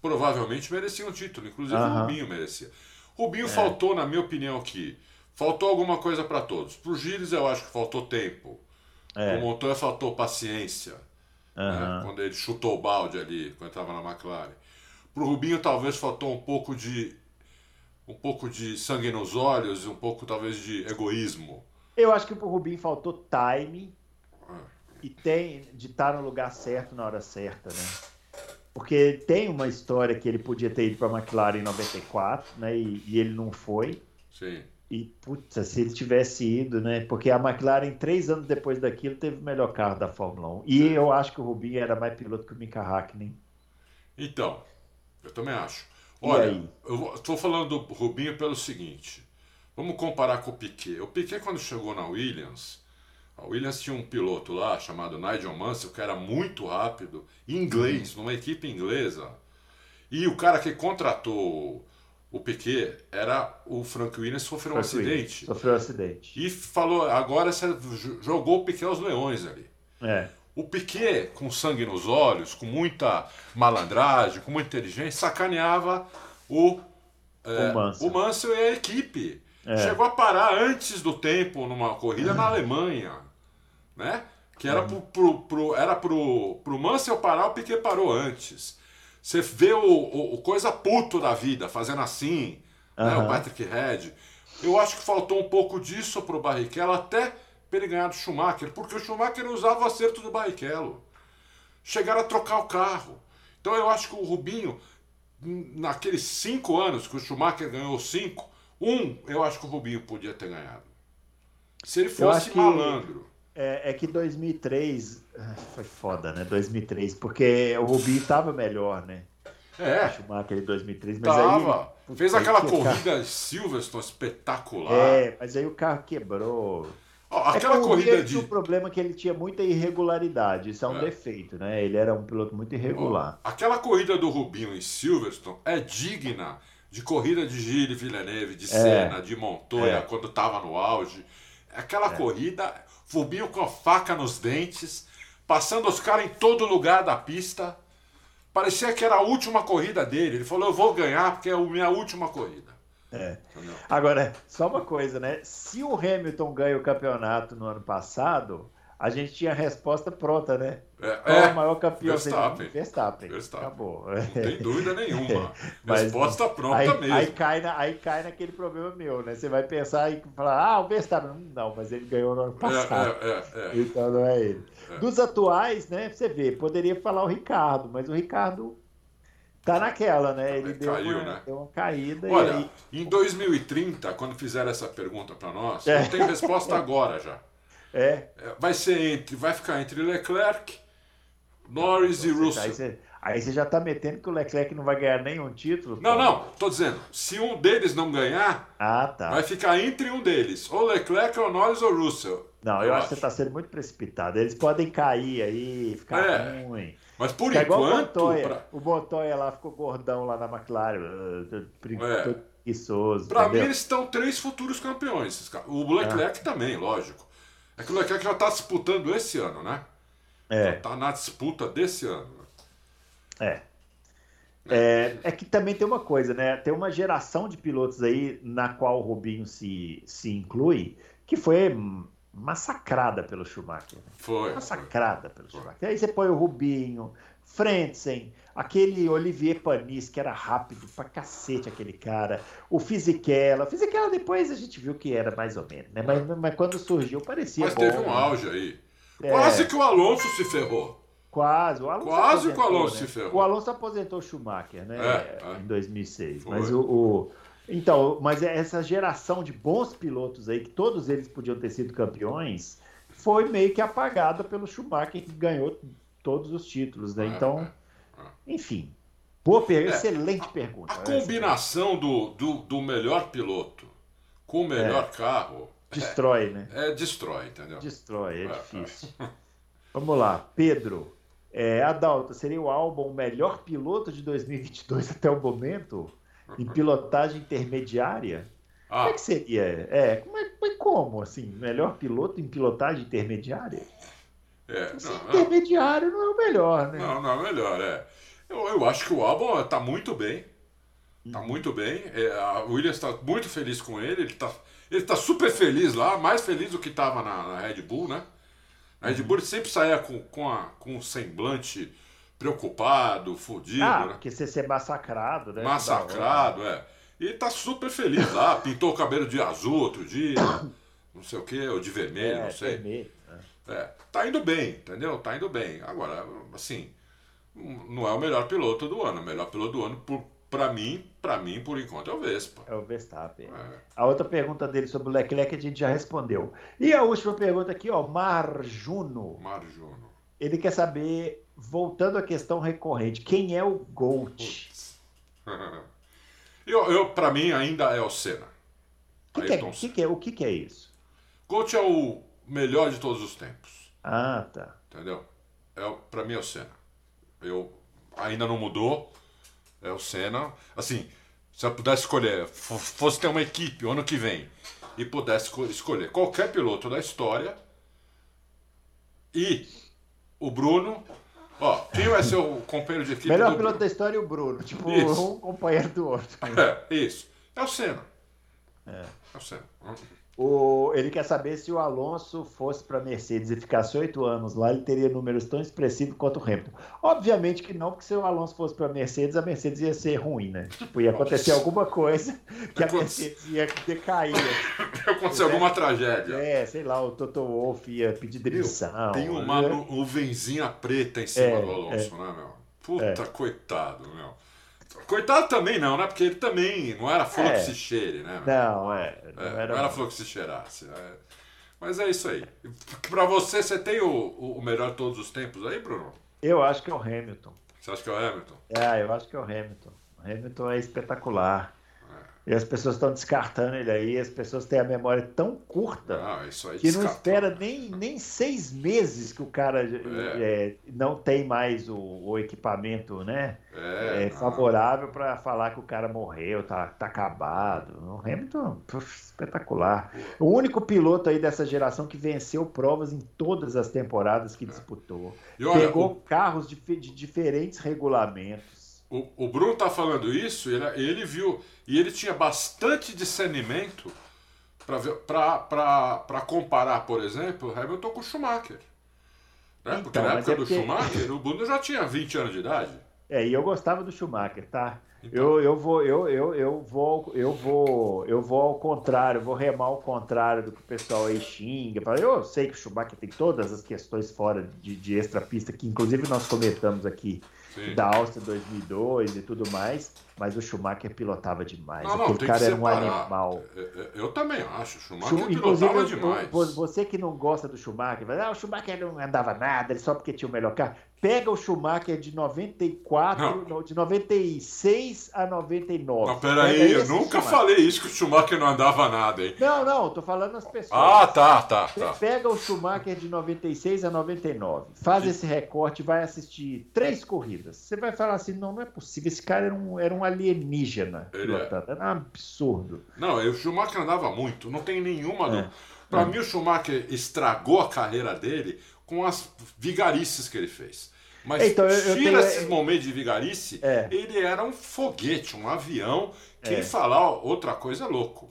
provavelmente mereciam um título. Inclusive uh -huh. o Rubinho merecia. Rubinho é. faltou, na minha opinião, aqui. Faltou alguma coisa para todos. Para o Gilles, eu acho que faltou tempo. É. O Montoya faltou paciência. Uhum. Né? Quando ele chutou o balde ali, quando estava na McLaren. Pro Rubinho talvez faltou um pouco de um pouco de sangue nos olhos e um pouco talvez de egoísmo. Eu acho que pro Rubinho faltou time é. e tem de estar no lugar certo na hora certa, né? Porque tem uma história que ele podia ter ido para a McLaren em 94, né? E, e, ele não foi. Sim. E, putz, se ele tivesse ido, né? Porque a McLaren, três anos depois daquilo, teve o melhor carro da Fórmula 1. E eu acho que o Rubinho era mais piloto que o Mika Hakkinen. Então, eu também acho. Olha, eu estou falando do Rubinho pelo seguinte. Vamos comparar com o Piquet. O Piquet, quando chegou na Williams, a Williams tinha um piloto lá chamado Nigel Mansell, que era muito rápido, inglês, uhum. numa equipe inglesa. E o cara que contratou o Piquet era o Frank Williams sofreu Frank um acidente. Williams. Sofreu um acidente. E falou, agora você jogou o Piquet aos leões ali. É. O Piquet, com sangue nos olhos, com muita malandragem, com muita inteligência, sacaneava o, é, o, Mansell. o Mansell e a equipe. É. Chegou a parar antes do tempo numa corrida na Alemanha, né? Que era, é. pro, pro, pro, era pro, pro Mansell parar, o Piquet parou antes. Você vê o, o, o, coisa puto da vida fazendo assim, né? o Patrick Head. Eu acho que faltou um pouco disso pro Barrichello, até para ele ganhar do Schumacher, porque o Schumacher usava o acerto do Barrichello. Chegaram a trocar o carro. Então eu acho que o Rubinho, naqueles cinco anos que o Schumacher ganhou cinco, um eu acho que o Rubinho podia ter ganhado. Se ele fosse malandro. É, é, que 2003 ah, foi foda, né? 2003, porque o Rubinho estava melhor, né? É. O Schumacher em 2003, mas tava. aí. Fez aquela corrida carro... Silverstone espetacular. É, mas aí o carro quebrou. Oh, aquela é corrida de. O problema é que ele tinha muita irregularidade. Isso é um é. defeito, né? Ele era um piloto muito irregular. Aquela corrida do Rubinho em Silverstone é digna de corrida de Gilles Villeneuve, de é. Senna, de Montoya, é. quando estava no auge. Aquela é. corrida, Rubinho com a faca nos dentes, passando os caras em todo lugar da pista. Parecia que era a última corrida dele. Ele falou: Eu vou ganhar porque é a minha última corrida. É. Agora, só uma coisa, né? Se o Hamilton ganha o campeonato no ano passado, a gente tinha a resposta pronta, né? É, Qual é o maior campeão? Verstappen. Verstappen. Verstappen. Acabou. Não tem dúvida nenhuma. Mas, resposta pronta aí, mesmo. Aí cai, na, aí cai naquele problema meu, né? Você vai pensar e falar, ah, o Verstappen. Não, mas ele ganhou no ano é, passado. É, é, é, então não é ele. Dos atuais, né? Você vê, poderia falar o Ricardo, mas o Ricardo Tá naquela, né? Ele deu, Caiu, uma, né? deu uma caída. Olha, aí... em 2030, quando fizeram essa pergunta para nós, é. eu tenho resposta agora já. É. é. Vai ser entre, vai ficar entre Leclerc, Norris então, e Russell. Aí você, aí você já tá metendo que o Leclerc não vai ganhar nenhum título? Não, pô. não. Tô dizendo, se um deles não ganhar, ah, tá. vai ficar entre um deles, ou Leclerc, ou Norris ou Russell. Não, eu, eu acho que você está sendo muito precipitado. Eles podem cair aí, ficar é. ruim. Mas por é enquanto. o Montoya. Pra... O Montoya lá ficou gordão lá na McLaren. É. Preguiçoso. Pra entendeu? mim, eles estão três futuros campeões. O Leclerc é. também, lógico. É que já está disputando esse ano, né? É. Já tá na disputa desse ano. É. É, é que também tem uma coisa, né? Tem uma geração de pilotos aí na qual o Rubinho se, se inclui, que foi massacrada pelo Schumacher. Né? Foi. Massacrada foi. pelo Schumacher. Aí você põe o Rubinho, Frentzen, aquele Olivier Panis, que era rápido pra cacete aquele cara, o Fisichella. O Fisichella depois a gente viu que era mais ou menos, né? Mas, mas quando surgiu parecia Mas bom, teve um né? auge aí. É... Quase que o Alonso se ferrou. Quase. O Alonso Quase que o Alonso né? se ferrou. O Alonso aposentou o Schumacher, né? É, é. Em 2006. Foi. Mas o, o então, mas essa geração de bons pilotos aí, que todos eles podiam ter sido campeões, foi meio que apagada pelo Schumacher, que ganhou todos os títulos, né? É, então, é, enfim. Boa pergunta, excelente pergunta. A combinação do, do, do, melhor piloto com o melhor carro. Destrói, né? É, destrói, entendeu? Destrói, é, difícil. Vamos lá, Pedro. É, Adalto, seria o álbum o melhor piloto de 2022 até o momento? em pilotagem intermediária, ah. como é que seria? É, como, é, como assim? Melhor piloto em pilotagem intermediária? É, não, intermediário não é o melhor, né? Não, não é o melhor, é. Eu, eu acho que o álbum está muito bem. Está hum. muito bem. É, a Williams está muito feliz com ele. Ele está ele tá super feliz lá, mais feliz do que estava na, na, Red Bull, né? A Red Bull sempre saía com, com, a, com um semblante preocupado, fodido. Ah, né? porque você ser massacrado, né? Massacrado, é. E tá super feliz lá, pintou o cabelo de azul outro dia, não sei o que, ou de vermelho, é, não sei. Vermelho? É. Tá indo bem, entendeu? Tá indo bem. Agora, assim, não é o melhor piloto do ano. O melhor piloto do ano, por, pra mim, para mim, por enquanto, é o Vespa. É o Verstappen. É. A outra pergunta dele sobre o Leclerc a gente já respondeu. E a última pergunta aqui, ó, Marjuno. Marjuno. Ele quer saber, voltando à questão recorrente, quem é o GOAT? eu, eu para mim, ainda é o Senna. Que que é, que é, o que, que é isso? GOAT é o melhor de todos os tempos. Ah, tá. Entendeu? É, para mim é o Senna. Eu ainda não mudou. É o Senna. Assim, se eu pudesse escolher, fosse ter uma equipe ano que vem e pudesse escolher qualquer piloto da história e o Bruno. Ó, quem vai ser o companheiro de equipe? Melhor piloto Bruno? da história o Bruno. Tipo, isso. um companheiro do outro. É, isso. É o Senna. É, é o Senna. O, ele quer saber se o Alonso fosse para a Mercedes e ficasse oito anos lá, ele teria números tão expressivos quanto o Hamilton. Obviamente que não, porque se o Alonso fosse para a Mercedes, a Mercedes ia ser ruim, né? Tipo, ia acontecer alguma coisa que a Mercedes ia decair. Ia acontecer alguma tragédia. É, sei lá, o Toto Wolff ia pedir demissão. Tem uma né? nuvenzinha preta em cima é, do Alonso, é. né, meu? Puta, é. coitado, meu. Coitado também não, né? Porque ele também não era flor é. que se cheire, né? Não, é. Não, é, era, não era flor que se cheirasse. É. Mas é isso aí. Pra você, você tem o, o melhor de todos os tempos aí, Bruno? Eu acho que é o Hamilton. Você acha que é o Hamilton? É, eu acho que é o Hamilton. O Hamilton é espetacular. E as pessoas estão descartando ele aí, as pessoas têm a memória tão curta ah, que não espera nem, nem seis meses que o cara é. É, não tem mais o, o equipamento né, é, é favorável para falar que o cara morreu, tá, tá acabado. O Hamilton, puf, espetacular. O único piloto aí dessa geração que venceu provas em todas as temporadas que é. disputou. Olha, Pegou o... carros de, de diferentes regulamentos o, o Bruno tá falando isso, ele, ele viu, e ele tinha bastante discernimento para comparar, por exemplo, o Hamilton com o Schumacher. Né? Porque então, na época é porque... do Schumacher, o Bruno já tinha 20 anos de idade. É, e eu gostava do Schumacher, tá? Então. Eu, eu, vou, eu, eu, eu, vou, eu, vou, eu vou ao contrário, vou remar ao contrário do que o pessoal aí xinga. Eu sei que o Schumacher tem todas as questões fora de, de extra pista, que inclusive nós comentamos aqui Sim. da Áustria 2002 e tudo mais, mas o Schumacher pilotava demais. Não, não, Aquele cara era um animal. É, é, eu também acho, o Schumacher pilotava demais. Você que não gosta do Schumacher, vai, ah, o Schumacher não andava nada, ele só porque tinha o melhor carro. Pega o Schumacher de 94, não. de 96 a 99. Não, peraí, eu nunca Schumacher. falei isso que o Schumacher não andava nada, hein? Não, não, tô falando as pessoas. Ah, tá, tá, tá. pega o Schumacher de 96 a 99, faz esse recorte, vai assistir três corridas. Você vai falar assim: não, não é possível, esse cara era um, era um alienígena Ele É. Era um absurdo. Não, o Schumacher andava muito, não tem nenhuma. É. Para é. mim, o Schumacher estragou a carreira dele com as vigarices que ele fez. Mas então, eu, eu tira tenho... esses momentos de vigarice, é. ele era um foguete, um avião. Quem é. falar outra coisa é louco.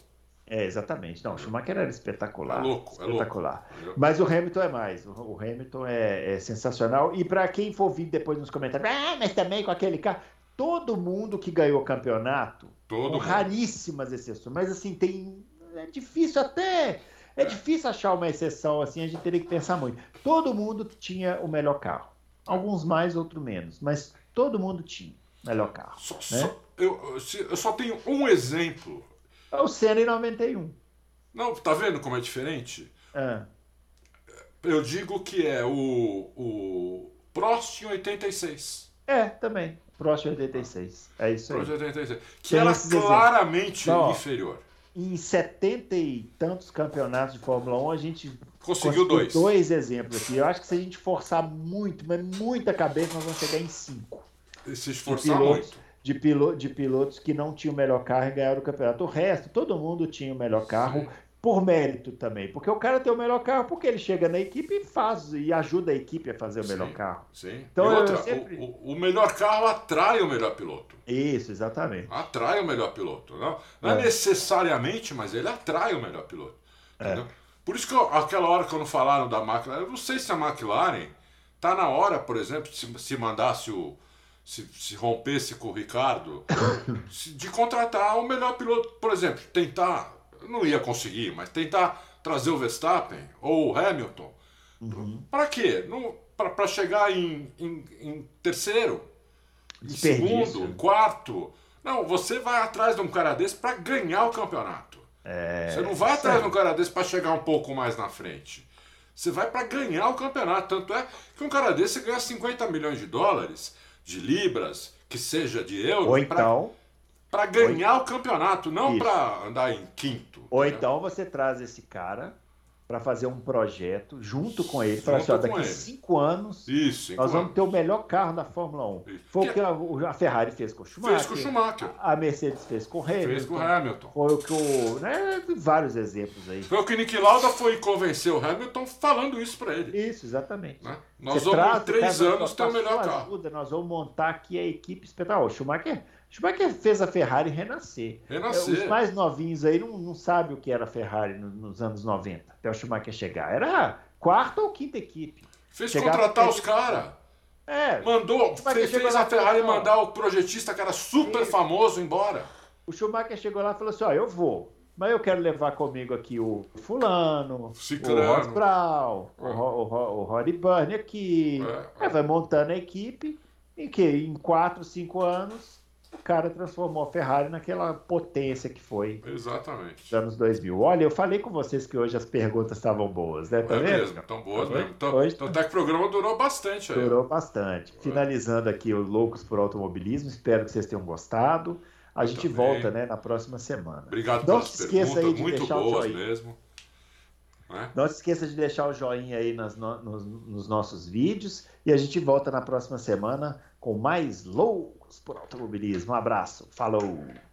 É, exatamente. Não, o Schumacher era espetacular. É louco, espetacular. É louco. Mas o Hamilton é mais. O Hamilton é, é sensacional. E para quem for vir depois nos comentários, ah, mas também com aquele carro. Todo mundo que ganhou campeonato, Todo com mundo. raríssimas exceções, mas assim, tem. É difícil até. É, é difícil achar uma exceção assim, a gente teria que pensar muito. Todo mundo tinha o melhor carro. Alguns mais, outros menos. Mas todo mundo tinha melhor carro. Só, né? só, eu, eu só tenho um exemplo. É o Senna em 91. Não, tá vendo como é diferente? É. Eu digo que é o, o Prost em 86. É, também. Prost em 86. É isso aí. Prost em 86. Que Tem era claramente então, inferior. Em 70 e tantos campeonatos de Fórmula 1, a gente Conseguiu dois. Dois exemplos aqui. Eu acho que se a gente forçar muito, mas muita cabeça, nós vamos chegar em cinco. E se esforçar de pilotos, muito. De, pilotos, de pilotos que não tinham o melhor carro e ganharam o campeonato. O resto, todo mundo tinha o melhor carro. Sim. Por mérito também, porque o cara tem o melhor carro, porque ele chega na equipe e faz e ajuda a equipe a fazer o melhor sim, carro. Sim. Então, outra, sempre... o, o, melhor carro atrai o melhor piloto. Isso, exatamente. Atrai o melhor piloto. Não, não é. é necessariamente, mas ele atrai o melhor piloto. É. Entendeu? É. Por isso que eu, aquela hora que eu não falaram da McLaren, eu não sei se a McLaren tá na hora, por exemplo, se, se mandasse o. Se, se rompesse com o Ricardo, de contratar o melhor piloto. Por exemplo, tentar. Não ia conseguir, mas tentar trazer o Verstappen ou o Hamilton. Uhum. Para quê? Para chegar em, em, em terceiro, em segundo, em quarto. Não, você vai atrás de um cara desse para ganhar o campeonato. É, você não vai atrás de um cara desse para chegar um pouco mais na frente. Você vai para ganhar o campeonato. Tanto é que um cara desse ganha 50 milhões de dólares, de libras, que seja de euros. Ou então. Para ganhar ou... o campeonato, não para andar em quinto. Ou né? então você traz esse cara para fazer um projeto junto com ele. Falar assim, daqui cinco anos Isso, nós vamos ter o melhor carro da Fórmula 1. Isso. Foi o que a, a, Ferrari fez com o Schumacher. Fez com o Schumacher. A, Mercedes fez com o Hamilton. Fez com o Hamilton. Foi o que o. Né, vários exemplos aí. Foi o que Nick Lauda foi convencer o Hamilton falando isso para ele. Isso, exatamente. Né? Nós Você vamos traz, em três anos ter o melhor carro. Ajuda, nós vamos montar aqui a equipe espetacular. O Schumacher Schumacher fez a Ferrari renascer. renascer. Os mais novinhos aí não, não sabem o que era a Ferrari nos anos 90, até o Schumacher chegar. Era quarta ou quinta equipe. Fez Chegava contratar os caras. É. Mandou, fez, fez a Ferrari mandar o projetista, que era super famoso, embora. O Schumacher chegou lá e falou assim: ó, eu vou. Mas eu quero levar comigo aqui o Fulano, Ciclano. o Ross Brown, é. o, o, o, o Roddy Burn aqui. É, é. vai montando a equipe. Em que? Em quatro, cinco anos, o cara transformou a Ferrari naquela potência que foi. Exatamente. Nos anos 2000. Olha, eu falei com vocês que hoje as perguntas estavam boas, né? Tá é vendo? mesmo, estão boas tá mesmo. Então, hoje... então até que o programa durou bastante. Aí. Durou bastante. É. Finalizando aqui o Loucos por Automobilismo, espero que vocês tenham gostado. A eu gente também. volta né, na próxima semana. Obrigado Não se esqueça perguntas, aí de muito deixar boas o mesmo. Né? Não se esqueça de deixar o joinha aí nas, nos, nos nossos vídeos e a gente volta na próxima semana com mais loucos por automobilismo. Um abraço, falou!